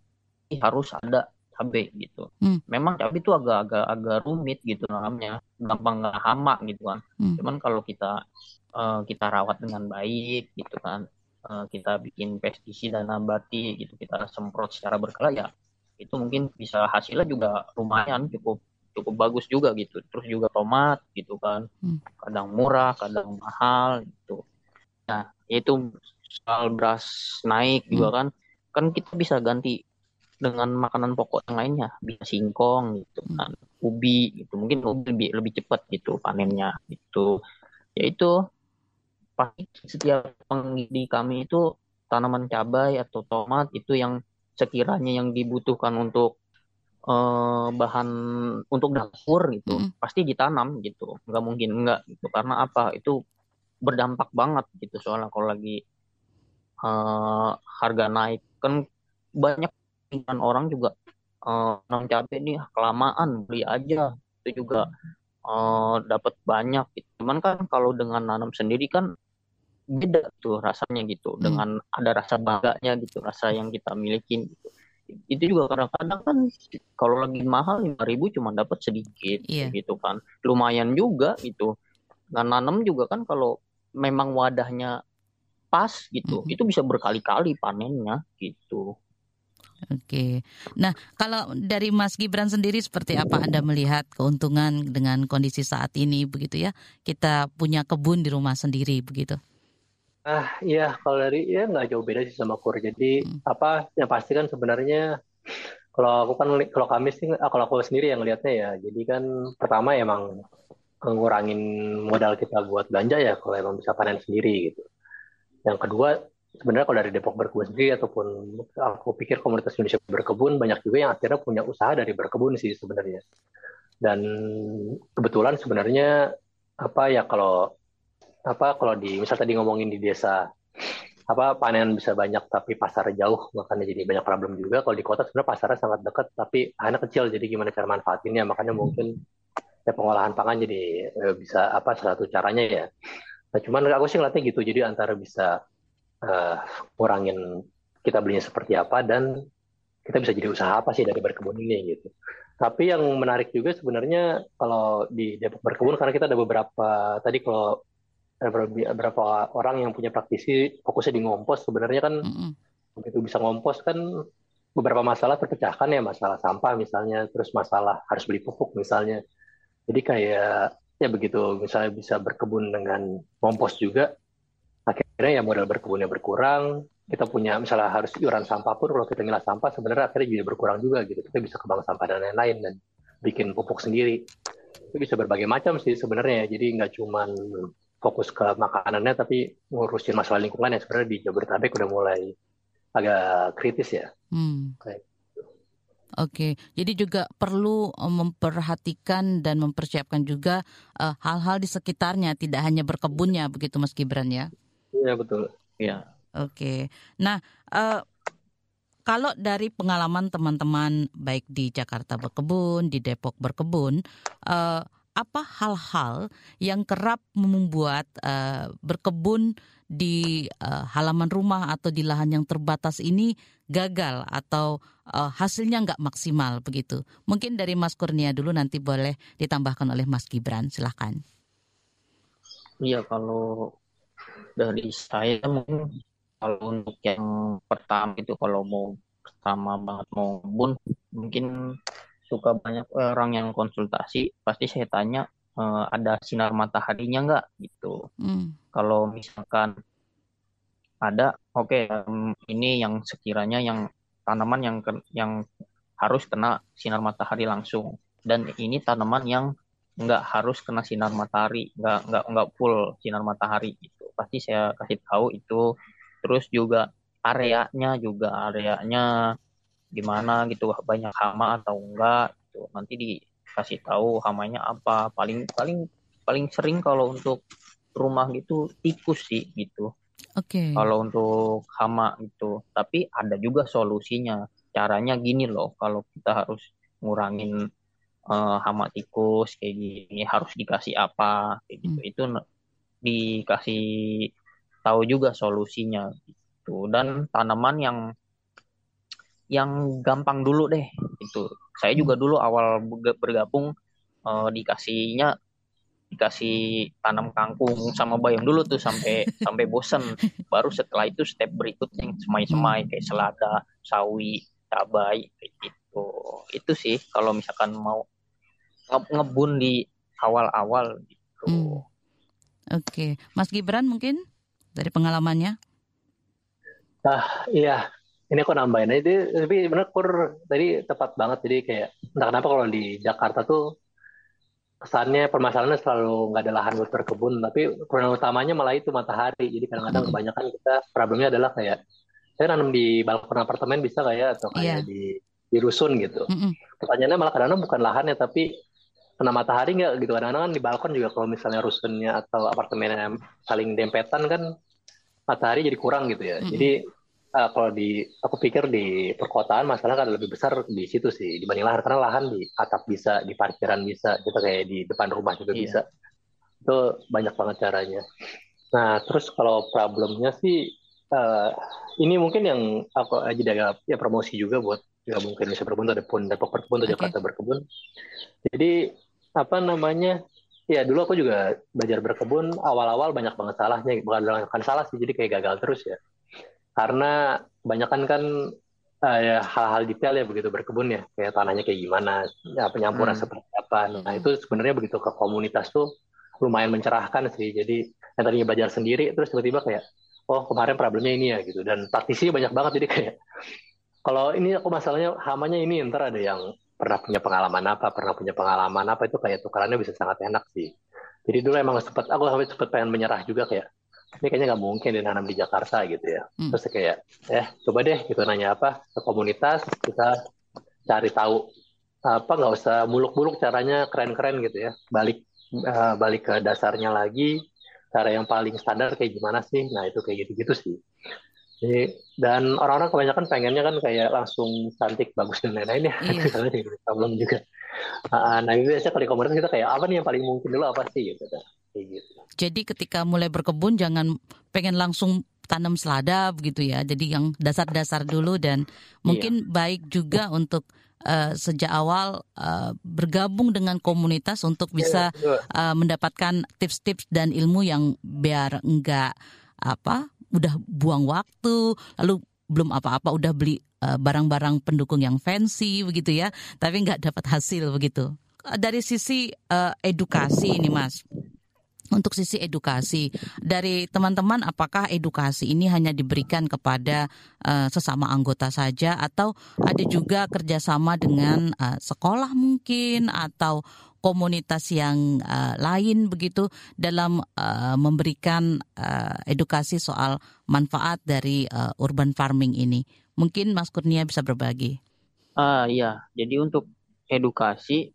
harus ada cabai gitu. Hmm. Memang cabai itu agak-agak agak rumit gitu namanya, gampang nggak hama gitu kan. Hmm. Cuman kalau kita uh, kita rawat dengan baik gitu kan, uh, kita bikin pestisida nabati gitu, kita semprot secara berkala ya, itu mungkin bisa hasilnya juga lumayan cukup cukup bagus juga gitu. Terus juga tomat gitu kan, hmm. kadang murah, kadang mahal gitu. Nah itu soal beras naik juga hmm. kan kan kita bisa ganti dengan makanan pokok yang lainnya bisa singkong gitu hmm. kan ubi gitu mungkin ubi lebih lebih cepat gitu panennya gitu yaitu pasti setiap di kami itu tanaman cabai atau tomat itu yang sekiranya yang dibutuhkan untuk uh, bahan untuk dapur gitu mm. pasti ditanam gitu nggak mungkin enggak gitu karena apa itu berdampak banget gitu soalnya kalau lagi uh, harga naik kan banyak kan orang juga uh, non cabai nih kelamaan beli aja itu juga uh, dapat banyak gitu. cuman kan kalau dengan nanam sendiri kan beda tuh rasanya gitu hmm. dengan ada rasa bangganya gitu rasa yang kita miliki gitu itu juga kadang-kadang kan kalau lagi mahal lima ribu cuma dapat sedikit yeah. gitu kan lumayan juga gitu nggak nanam juga kan kalau memang wadahnya pas gitu, mm-hmm. itu bisa berkali-kali panennya gitu. Oke. Nah, kalau dari Mas Gibran sendiri seperti apa Anda melihat keuntungan dengan kondisi saat ini begitu ya? Kita punya kebun di rumah sendiri begitu. Ah, iya, kalau dari ya nggak jauh beda sih sama kur. Jadi hmm. apa yang pasti kan sebenarnya kalau aku kan kalau kami sih ah, kalau aku sendiri yang lihatnya ya. Jadi kan pertama emang ngurangin modal kita buat belanja ya kalau emang bisa panen sendiri gitu. Yang kedua, sebenarnya kalau dari Depok berkebun sendiri ataupun aku pikir komunitas Indonesia berkebun banyak juga yang akhirnya punya usaha dari berkebun sih sebenarnya. Dan kebetulan sebenarnya apa ya kalau apa kalau di misal tadi ngomongin di desa apa panen bisa banyak tapi pasar jauh makanya jadi banyak problem juga. Kalau di kota sebenarnya pasarnya sangat dekat tapi anak kecil jadi gimana cara manfaatinnya? Makanya mungkin ya pengolahan pangan jadi eh, bisa apa salah satu caranya ya. Nah, cuman aku sih ngeliatnya gitu, jadi antara bisa uh, kurangin kita belinya seperti apa dan kita bisa jadi usaha apa sih dari berkebun ini gitu. Tapi yang menarik juga sebenarnya kalau di Depok berkebun karena kita ada beberapa tadi kalau ada beberapa orang yang punya praktisi fokusnya di ngompos. Sebenarnya kan mm-hmm. begitu bisa ngompos kan beberapa masalah terpecahkan ya. Masalah sampah misalnya terus masalah harus beli pupuk misalnya. Jadi kayak ya begitu. Misalnya bisa berkebun dengan kompos juga. Akhirnya ya modal berkebunnya berkurang. Kita punya misalnya harus iuran sampah pun kalau kita milah sampah sebenarnya akhirnya juga berkurang juga gitu. Kita bisa kebang sampah dan lain-lain dan bikin pupuk sendiri. Itu bisa berbagai macam sih sebenarnya jadi nggak cuma fokus ke makanannya tapi ngurusin masalah lingkungan yang sebenarnya di Jabodetabek udah mulai agak kritis ya hmm. Kayak Oke, jadi juga perlu eh, memperhatikan dan mempersiapkan juga eh, hal-hal uh, di sekitarnya, tidak hanya berkebunnya, begitu Mas Gibran ya? Iya betul. Iya. Oke, nah uh, kalau dari pengalaman teman-teman baik di Jakarta berkebun, di Depok berkebun, uh, apa hal-hal yang kerap membuat uh, berkebun di uh, halaman rumah atau di lahan yang terbatas ini gagal atau uh, hasilnya nggak maksimal begitu. Mungkin dari Mas Kurnia dulu nanti boleh ditambahkan oleh Mas Gibran, silahkan. Iya kalau dari saya mungkin kalau untuk yang pertama itu kalau mau pertama banget mau bun mungkin suka banyak orang yang konsultasi pasti saya tanya uh, ada sinar mataharinya nggak gitu. Hmm. Kalau misalkan ada, oke okay, um, ini yang sekiranya yang tanaman yang yang harus kena sinar matahari langsung dan ini tanaman yang nggak harus kena sinar matahari nggak nggak nggak full sinar matahari gitu pasti saya kasih tahu itu terus juga areanya juga areanya gimana gitu banyak hama atau enggak gitu nanti dikasih tahu hamanya apa paling paling paling sering kalau untuk rumah gitu tikus sih gitu Oke. Okay. Kalau untuk hama itu, tapi ada juga solusinya. Caranya gini loh, kalau kita harus ngurangin uh, hama tikus kayak gini, harus dikasih apa kayak gitu. Hmm. Itu dikasih tahu juga solusinya gitu. Dan tanaman yang yang gampang dulu deh. Itu. Saya juga dulu awal bergabung uh, dikasihnya dikasih tanam kangkung sama bayam dulu tuh sampai sampai bosen. Baru setelah itu step berikutnya semai-semai kayak selada sawi cabai kayak gitu. Itu sih kalau misalkan mau nge ngebun di awal-awal gitu. Hmm. oke. Okay. Mas Gibran mungkin dari pengalamannya? Ah iya ini aku nambahin aja tapi benar kur tadi tepat banget. Jadi kayak entah kenapa kalau di Jakarta tuh kesannya permasalahannya selalu nggak ada lahan buat berkebun tapi problem utamanya malah itu matahari. Jadi kadang-kadang kebanyakan kita problemnya adalah kayak saya nanam di balkon apartemen bisa nggak ya? Atau kayak yeah. di di rusun gitu. Mm -hmm. pertanyaannya malah kadang-kadang bukan lahannya tapi kena matahari nggak gitu. Kadang-kadang kan di balkon juga kalau misalnya rusunnya atau apartemennya saling dempetan kan matahari jadi kurang gitu ya. Mm -hmm. jadi uh, kalau di aku pikir di perkotaan masalah kan lebih besar di situ sih dibanding lahan. Karena lahan di atap bisa di parkiran bisa kita kayak di depan rumah juga iya. bisa. Itu banyak banget caranya. Nah terus kalau problemnya sih uh, ini mungkin yang aku aja agak ya promosi juga buat ya mungkin bisa berkebun ada pun Depok berkebun atau Jakarta berkebun. Jadi apa namanya ya dulu aku juga belajar berkebun awal-awal banyak banget salahnya bukan salah sih jadi kayak gagal terus ya karena kebanyakan kan uh, ya, hal-hal detail ya begitu berkebun ya. Kayak tanahnya kayak gimana ya penyampuran hmm. seperti apa. Nah itu sebenarnya begitu ke komunitas tuh lumayan mencerahkan sih. Jadi yang tadinya belajar sendiri terus tiba-tiba kayak oh kemarin problemnya ini ya gitu. Dan praktisi banyak banget. Jadi kayak kalau ini aku masalahnya hamanya ini ntar ada yang pernah punya pengalaman apa pernah punya pengalaman apa itu kayak tukarannya bisa sangat enak sih. Jadi dulu emang sempat aku sampai sempat pengen menyerah juga kayak ini kayaknya nggak mungkin dinanam di Jakarta gitu ya. Hmm. Terus kayak, eh coba deh gitu nanya apa ke komunitas kita cari tahu apa nggak usah muluk-muluk caranya keren-keren gitu ya. Balik uh, balik ke dasarnya lagi, cara yang paling standar kayak gimana sih? Nah itu kayak gitu-gitu sih. Jadi, dan orang-orang kebanyakan pengennya kan kayak langsung cantik, bagus dan lain-lain ya. Iya. Misalnya problem juga. Uh, nah, biasanya kalau di komunitas kita kayak apa nih yang paling mungkin dulu apa sih gitu. Gitu. Jadi ketika mulai berkebun jangan pengen langsung tanam selada begitu ya. Jadi yang dasar-dasar dulu dan mungkin iya. baik juga untuk uh, sejak awal uh, bergabung dengan komunitas untuk iya, bisa uh, mendapatkan tips-tips dan ilmu yang biar enggak apa udah buang waktu lalu belum apa-apa udah beli barang-barang uh, pendukung yang fancy begitu ya tapi nggak dapat hasil begitu dari sisi uh, edukasi ini mas untuk sisi edukasi. Dari teman-teman apakah edukasi ini hanya diberikan kepada uh, sesama anggota saja? Atau ada juga kerjasama dengan uh, sekolah mungkin atau komunitas yang uh, lain begitu dalam uh, memberikan uh, edukasi soal manfaat dari uh, urban farming ini? Mungkin Mas Kurnia bisa berbagi. Ah uh, iya. Jadi untuk edukasi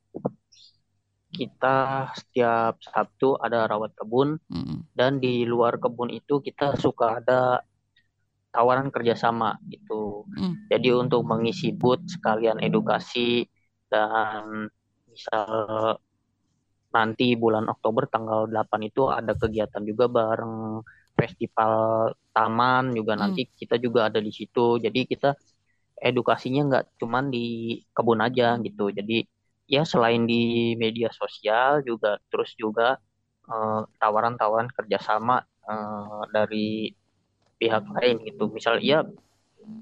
kita setiap Sabtu ada rawat kebun hmm. dan di luar kebun itu kita suka ada tawaran kerjasama gitu. Hmm. Jadi untuk mengisi booth sekalian edukasi dan misal nanti bulan Oktober tanggal 8 itu ada kegiatan juga bareng festival taman juga nanti hmm. kita juga ada di situ. Jadi kita edukasinya nggak cuman di kebun aja gitu. Jadi ya selain di media sosial juga terus juga eh, tawaran-tawaran kerjasama uh, dari pihak lain gitu misal ya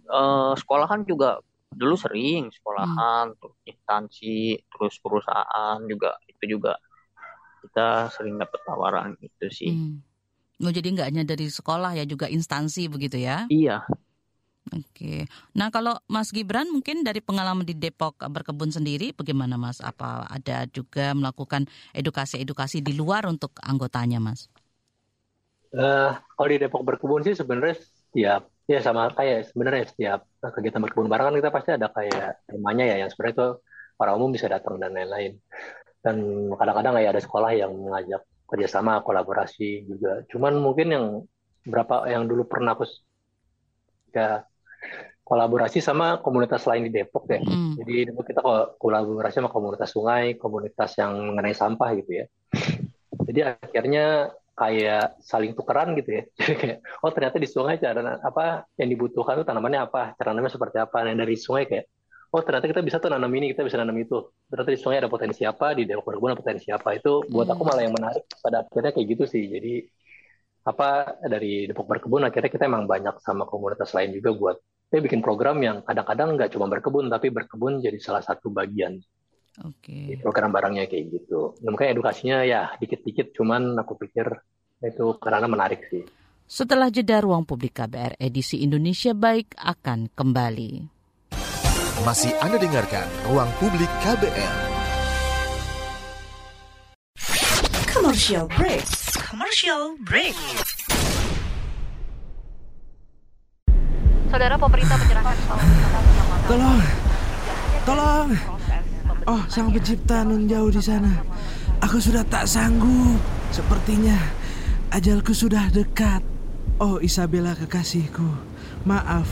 uh, sekolahan juga dulu sering sekolahan hmm. terus instansi terus perusahaan juga itu juga kita sering dapat tawaran itu sih. Hmm. Oh, jadi nggak hanya dari sekolah ya juga instansi begitu ya? Iya. Oke. Nah, kalau Mas Gibran mungkin dari pengalaman di Depok berkebun sendiri bagaimana Mas? Apa ada juga melakukan edukasi-edukasi di luar untuk anggotanya, Mas? Uh, kalau di Depok berkebun sih sebenarnya setiap ya sama kayak sebenarnya setiap kegiatan berkebun bareng kan kita pasti ada kayak temanya ya yang sebenarnya itu para umum bisa datang dan lain-lain. Dan kadang-kadang kayak ada sekolah yang mengajak kerjasama, kolaborasi juga. Cuman mungkin yang berapa yang dulu pernah aku ya kolaborasi sama komunitas lain di Depok ya. Hmm. Jadi kita kolaborasi sama komunitas sungai, komunitas yang mengenai sampah gitu ya. Jadi akhirnya kayak saling tukeran gitu ya. Jadi kayak oh ternyata di sungai cara apa yang dibutuhkan itu tanamannya apa, cara nanamnya seperti apa. Nah dari sungai kayak oh ternyata kita bisa tuh nanam ini, kita bisa nanam itu. Ternyata di sungai ada potensi apa, di Depok Berkebun ada potensi apa. Itu buat aku hmm. malah yang menarik pada akhirnya kayak gitu sih. Jadi apa dari Depok Berkebun akhirnya kita emang banyak sama komunitas lain juga buat saya bikin program yang kadang-kadang nggak cuma berkebun tapi berkebun jadi salah satu bagian Oke. Okay. Program barangnya kayak gitu. Nah, mungkin edukasinya ya dikit-dikit, cuman aku pikir itu karena menarik sih. Setelah jeda ruang publik KBR edisi Indonesia Baik akan kembali. Masih Anda dengarkan ruang publik KBR. Commercial break. Commercial break. Saudara pemerintah menyerahkan Tolong, tolong. Oh, sang pencipta nun jauh di sana. Aku sudah tak sanggup. Sepertinya ajalku sudah dekat. Oh, Isabella kekasihku. Maaf,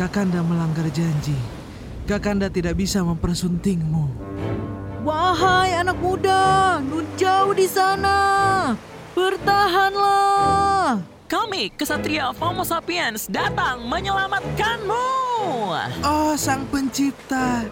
Kakanda melanggar janji. Kakanda tidak bisa mempersuntingmu. Wahai anak muda, nun jauh di sana. Bertahanlah. Kami, kesatria Homo sapiens, datang menyelamatkanmu. Oh, sang pencipta.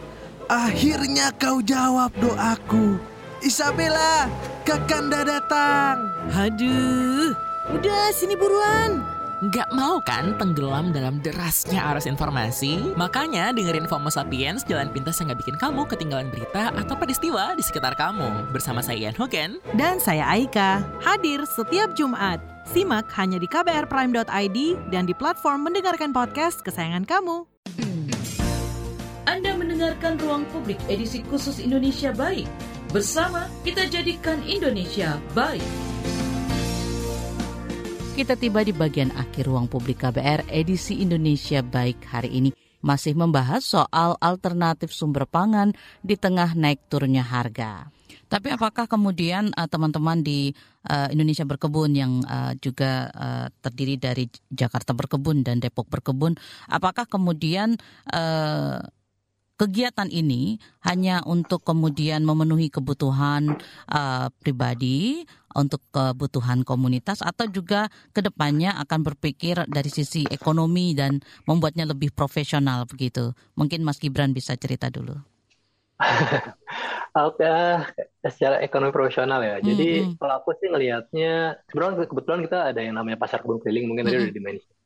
Akhirnya kau jawab doaku. Isabella, Kakanda datang. Aduh, udah sini buruan. Gak mau kan tenggelam dalam derasnya arus informasi? Makanya dengerin FOMO Sapiens, jalan pintas yang gak bikin kamu ketinggalan berita atau peristiwa di sekitar kamu. Bersama saya Ian Hogan. Dan saya Aika, hadir setiap Jumat Simak hanya di kbrprime.id dan di platform mendengarkan podcast kesayangan kamu. Anda mendengarkan Ruang Publik edisi khusus Indonesia Baik. Bersama kita jadikan Indonesia baik. Kita tiba di bagian akhir Ruang Publik KBR edisi Indonesia Baik hari ini masih membahas soal alternatif sumber pangan di tengah naik turunnya harga. Tapi apakah kemudian uh, teman-teman di uh, Indonesia Berkebun yang uh, juga uh, terdiri dari Jakarta Berkebun dan Depok Berkebun, apakah kemudian uh, kegiatan ini hanya untuk kemudian memenuhi kebutuhan uh, pribadi, untuk kebutuhan komunitas, atau juga ke depannya akan berpikir dari sisi ekonomi dan membuatnya lebih profesional begitu? Mungkin Mas Gibran bisa cerita dulu. Oke, secara ekonomi profesional ya. Jadi mm -hmm. kalau aku sih ngelihatnya, sebenarnya kebetulan kita ada yang namanya pasar kebun keliling, mungkin tadi mm -hmm. udah dimensi juga.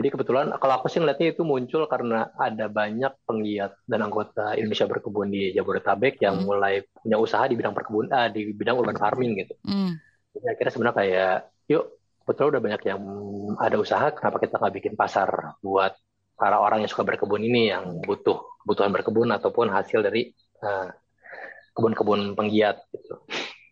Jadi kebetulan kalau aku sih ngelihatnya itu muncul karena ada banyak penggiat dan anggota Indonesia berkebun di Jabodetabek yang mm. mulai punya usaha di bidang perkebun, ah, di bidang urban farming gitu. Mm. Jadi akhirnya sebenarnya kayak, yuk betul udah banyak yang ada usaha, kenapa kita nggak bikin pasar buat para orang yang suka berkebun ini yang butuh kebutuhan berkebun ataupun hasil dari uh, kebun-kebun penggiat gitu.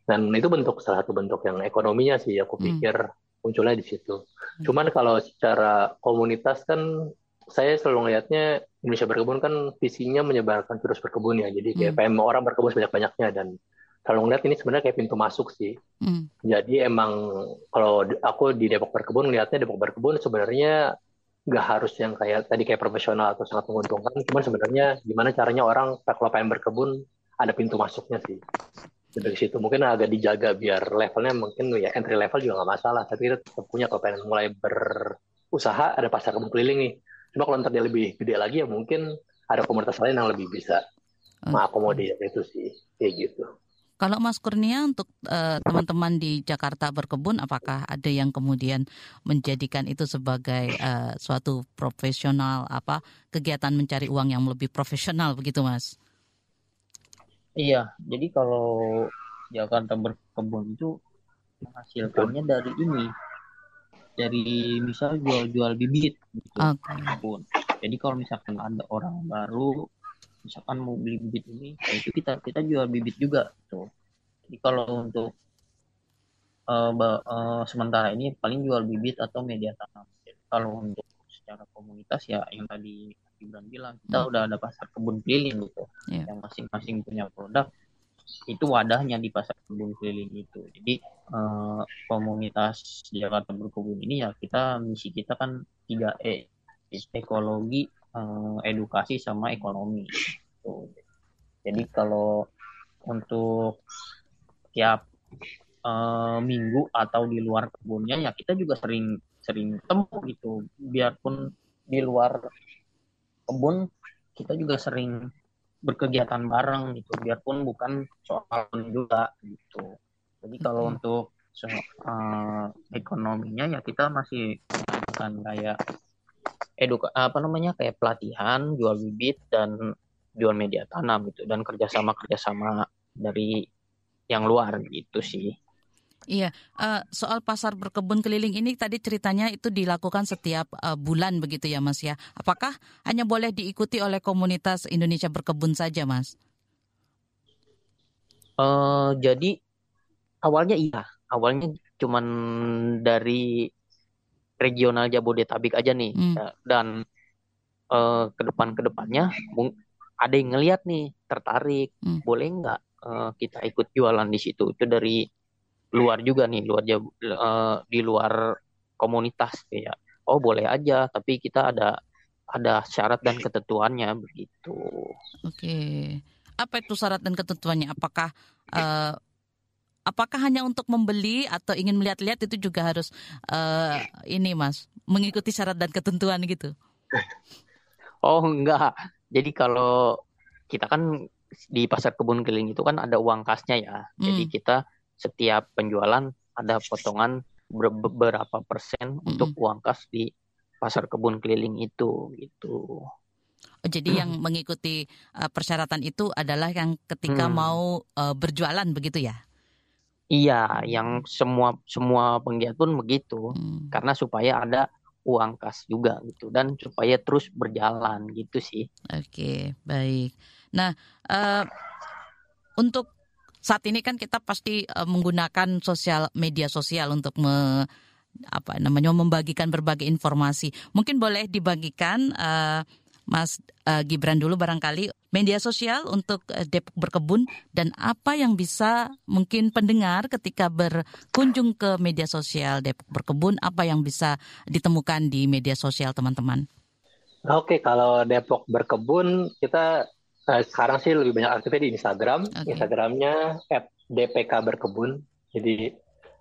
Dan itu bentuk salah satu bentuk yang ekonominya sih aku hmm. pikir hmm. Munculnya di situ. Hmm. Cuman kalau secara komunitas kan saya selalu ngelihatnya Indonesia berkebun kan visinya menyebarkan virus berkebun ya. Jadi kayak hmm. PM orang berkebun sebanyak-banyaknya dan kalau ngeliat ini sebenarnya kayak pintu masuk sih. Hmm. Jadi emang kalau aku di Depok berkebun ngelihatnya Depok berkebun sebenarnya nggak harus yang kayak tadi kayak profesional atau sangat menguntungkan. Cuman sebenarnya gimana caranya orang kalau pengen berkebun ada pintu masuknya sih dari situ mungkin agak dijaga biar levelnya mungkin ya entry level juga nggak masalah tapi kita tetap punya kalau pengen mulai berusaha ada pasar kebun keliling nih cuma kalau nanti dia lebih gede lagi ya mungkin ada komunitas lain yang lebih bisa okay. mengakomodir itu sih kayak gitu kalau Mas Kurnia untuk uh, teman-teman di Jakarta berkebun, apakah ada yang kemudian menjadikan itu sebagai uh, suatu profesional apa kegiatan mencari uang yang lebih profesional begitu, Mas? Iya, jadi kalau Jakarta berkebun itu menghasilkannya dari ini dari misal jual-jual bibit gitu okay. pun. Jadi kalau misalkan ada orang baru misalkan mau beli bibit ini, ya itu kita kita jual bibit juga tuh. Jadi kalau untuk uh, uh, sementara ini paling jual bibit atau media tanam. Jadi kalau untuk secara komunitas ya yang tadi Gibran bilang kita hmm. udah ada pasar kebun keliling gitu, yeah. yang masing-masing punya produk itu wadahnya di pasar kebun keliling itu. Jadi uh, komunitas Jakarta berkebun ini ya kita misi kita kan tiga E ekologi, uh, edukasi sama ekonomi. Gitu. Jadi kalau untuk tiap uh, minggu atau di luar kebunnya ya kita juga sering sering ketemu gitu. Biarpun di luar kebun kita juga sering berkegiatan bareng gitu. Biarpun bukan soal juga gitu. Jadi kalau hmm. untuk uh, ekonominya ya kita masih melakukan kayak eduka apa namanya kayak pelatihan jual bibit dan jual media tanam gitu. Dan kerjasama kerjasama dari yang luar gitu sih Iya, uh, soal pasar berkebun keliling ini tadi ceritanya itu dilakukan setiap uh, bulan begitu ya Mas ya. Apakah hanya boleh diikuti oleh komunitas Indonesia berkebun saja Mas? Uh, jadi awalnya iya, awalnya cuman dari regional Jabodetabek aja nih hmm. Ya, dan uh, ke depan ke depannya ada yang ngelihat nih tertarik, hmm. boleh nggak uh, kita ikut jualan di situ? Itu dari luar juga nih luar uh, di luar komunitas ya. Oh boleh aja tapi kita ada ada syarat dan ketentuannya begitu. Oke. Apa itu syarat dan ketentuannya? Apakah uh, apakah hanya untuk membeli atau ingin melihat-lihat itu juga harus uh, ini mas mengikuti syarat dan ketentuan gitu? Oh enggak. Jadi kalau kita kan di pasar kebun keliling itu kan ada uang kasnya ya. Hmm. jadi kita setiap penjualan ada potongan beberapa persen mm-hmm. untuk uang kas di pasar kebun keliling itu gitu. Oh, jadi yang mengikuti uh, persyaratan itu adalah yang ketika hmm. mau uh, berjualan begitu ya? Iya, yang semua semua penggiat pun begitu, hmm. karena supaya ada uang kas juga gitu dan supaya terus berjalan gitu sih. Oke, baik. Nah, uh, untuk saat ini kan kita pasti uh, menggunakan sosial media sosial untuk me, apa namanya membagikan berbagai informasi. Mungkin boleh dibagikan uh, Mas uh, Gibran dulu barangkali media sosial untuk Depok berkebun dan apa yang bisa mungkin pendengar ketika berkunjung ke media sosial Depok berkebun apa yang bisa ditemukan di media sosial teman-teman. Oke, kalau Depok berkebun kita Uh, sekarang sih lebih banyak aktifnya di Instagram. Okay. Instagramnya @dpk berkebun. Jadi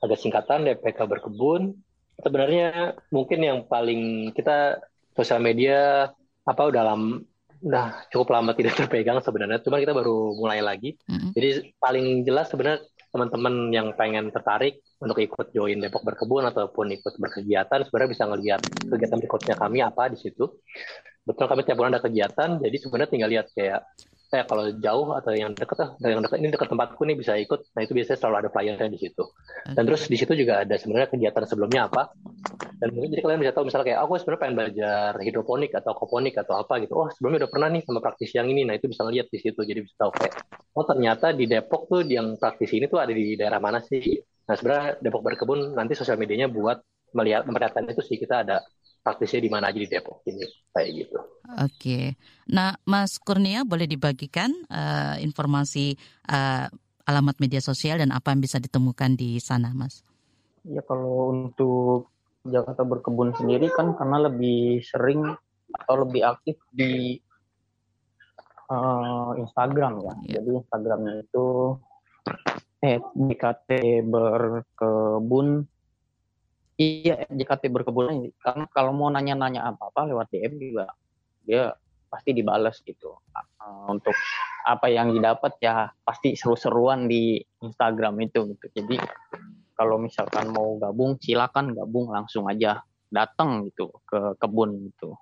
ada singkatan DPK berkebun. Sebenarnya mungkin yang paling kita sosial media apa udah lama udah cukup lama tidak terpegang sebenarnya. Cuma kita baru mulai lagi. Mm-hmm. Jadi paling jelas sebenarnya teman-teman yang pengen tertarik untuk ikut join Depok berkebun ataupun ikut berkegiatan sebenarnya bisa ngelihat kegiatan berikutnya kami apa di situ betul kami tiap bulan ada kegiatan jadi sebenarnya tinggal lihat kayak eh kalau jauh atau yang dekat ah yang dekat ini dekat tempatku nih bisa ikut. Nah itu biasanya selalu ada flyernya di situ. Dan terus di situ juga ada sebenarnya kegiatan sebelumnya apa. Dan mungkin jadi kalian bisa tahu misalnya kayak aku oh, sebenarnya pengen belajar hidroponik atau koponik atau apa gitu. Oh sebelumnya udah pernah nih sama praktisi yang ini. Nah itu bisa ngeliat di situ jadi bisa tahu kayak oh ternyata di Depok tuh yang praktisi ini tuh ada di daerah mana sih? Nah sebenarnya Depok berkebun nanti sosial medianya buat melihat memperlihatkan itu sih kita ada praktisnya di mana aja di Depok ini kayak gitu. Oke, nah Mas Kurnia boleh dibagikan uh, informasi uh, alamat media sosial dan apa yang bisa ditemukan di sana, Mas? Ya kalau untuk Jakarta berkebun sendiri kan karena lebih sering atau lebih aktif di uh, Instagram ya. Yeah. Jadi Instagramnya itu eh BKT berkebun Iya, JKT berkebun karena kalau mau nanya-nanya apa-apa lewat DM juga dia pasti dibalas gitu. Uh, untuk apa yang didapat ya pasti seru-seruan di Instagram itu gitu. Jadi kalau misalkan mau gabung silakan gabung langsung aja datang gitu ke kebun gitu.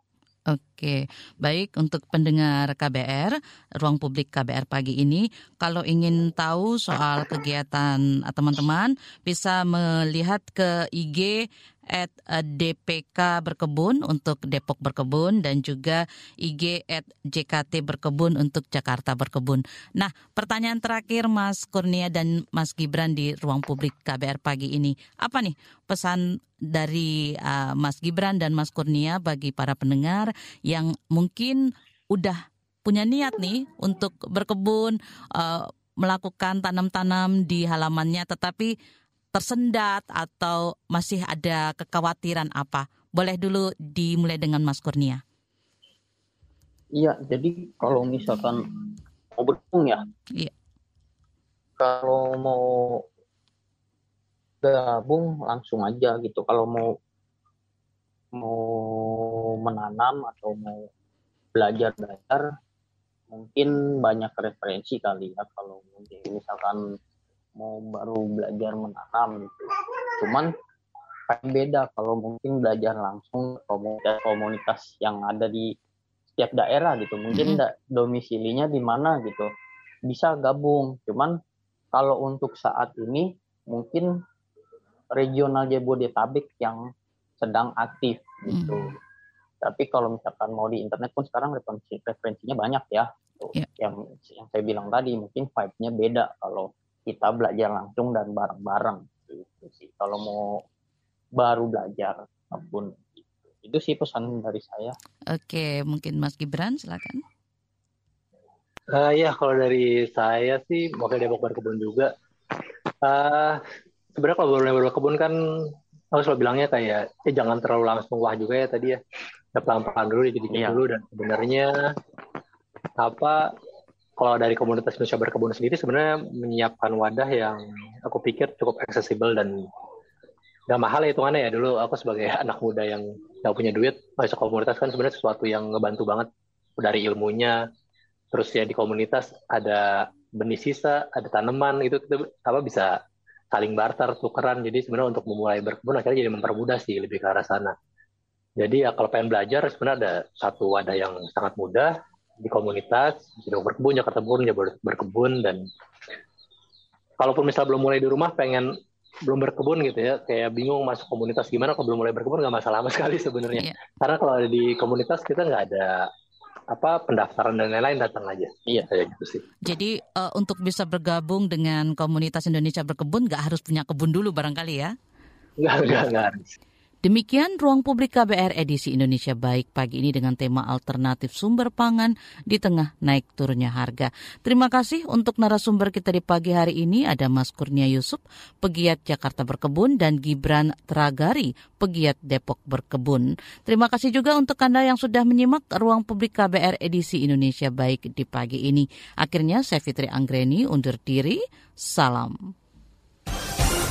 Oke, baik untuk pendengar KBR, ruang publik KBR pagi ini, kalau ingin tahu soal kegiatan teman-teman, bisa melihat ke IG at eh, DPK Berkebun untuk Depok Berkebun dan juga IG at JKT Berkebun untuk Jakarta Berkebun. Nah, pertanyaan terakhir Mas Kurnia dan Mas Gibran di ruang publik KBR pagi ini. Apa nih pesan dari uh, Mas Gibran dan Mas Kurnia bagi para pendengar yang mungkin udah punya niat nih untuk berkebun, uh, melakukan tanam-tanam di halamannya tetapi tersendat atau masih ada kekhawatiran apa? Boleh dulu dimulai dengan Mas Kurnia. Iya, jadi kalau misalkan mau berkebun ya. Iya. Kalau mau gabung langsung aja gitu. Kalau mau mau menanam atau mau belajar belajar mungkin banyak referensi kali ya kalau misalkan mau baru belajar menanam gitu. Cuman kayak beda kalau mungkin belajar langsung komunitas komunitas yang ada di setiap daerah gitu. Mungkin mm-hmm. domisilinya di mana gitu. Bisa gabung. Cuman kalau untuk saat ini mungkin regional Jabodetabek yang sedang aktif gitu. Mm-hmm. Tapi kalau misalkan mau di internet pun sekarang referensi referensinya banyak ya. Yeah. Yang yang saya bilang tadi mungkin vibe-nya beda kalau kita belajar langsung dan bareng-bareng gitu sih. Kalau mau baru belajar apa pun itu. Itu sih pesan dari saya. Oke, mungkin Mas Gibran silakan. Uh, ya kalau dari saya sih wakil Depok berkebun juga. Uh, sebenarnya kalau boleh berkebun kan aku selalu bilangnya kayak eh jangan terlalu langsung wah juga ya tadi ya pelan-pelan dulu dikit iya. dulu dan sebenarnya apa kalau dari komunitas Indonesia berkebun sendiri sebenarnya menyiapkan wadah yang aku pikir cukup aksesibel dan gak mahal ya hitungannya ya. Dulu aku sebagai anak muda yang gak punya duit masuk komunitas kan sebenarnya sesuatu yang ngebantu banget. Dari ilmunya terus ya di komunitas ada benih sisa ada tanaman itu apa bisa saling barter tukeran. Jadi sebenarnya untuk memulai berkebun akhirnya jadi mempermudah sih lebih ke arah sana. Jadi ya kalau pengen belajar sebenarnya ada satu wadah yang sangat mudah di komunitas sudah berkebun Jakarta Berkebun ya berkebun dan kalaupun misal belum mulai di rumah pengen belum berkebun gitu ya kayak bingung masuk komunitas gimana kalau belum mulai berkebun nggak masalah sama sekali sebenarnya yeah. karena kalau ada di komunitas kita nggak ada apa pendaftaran dan lain-lain datang aja. Iya, kayak gitu sih. Jadi uh, untuk bisa bergabung dengan komunitas Indonesia berkebun nggak harus punya kebun dulu barangkali ya? Nggak, nggak, nggak harus. Demikian ruang publik KBR edisi Indonesia Baik pagi ini dengan tema alternatif sumber pangan di tengah naik turunnya harga. Terima kasih untuk narasumber kita di pagi hari ini ada Mas Kurnia Yusuf, pegiat Jakarta Berkebun dan Gibran Tragari, pegiat Depok Berkebun. Terima kasih juga untuk Anda yang sudah menyimak ruang publik KBR edisi Indonesia Baik di pagi ini. Akhirnya saya Fitri Anggreni undur diri. Salam.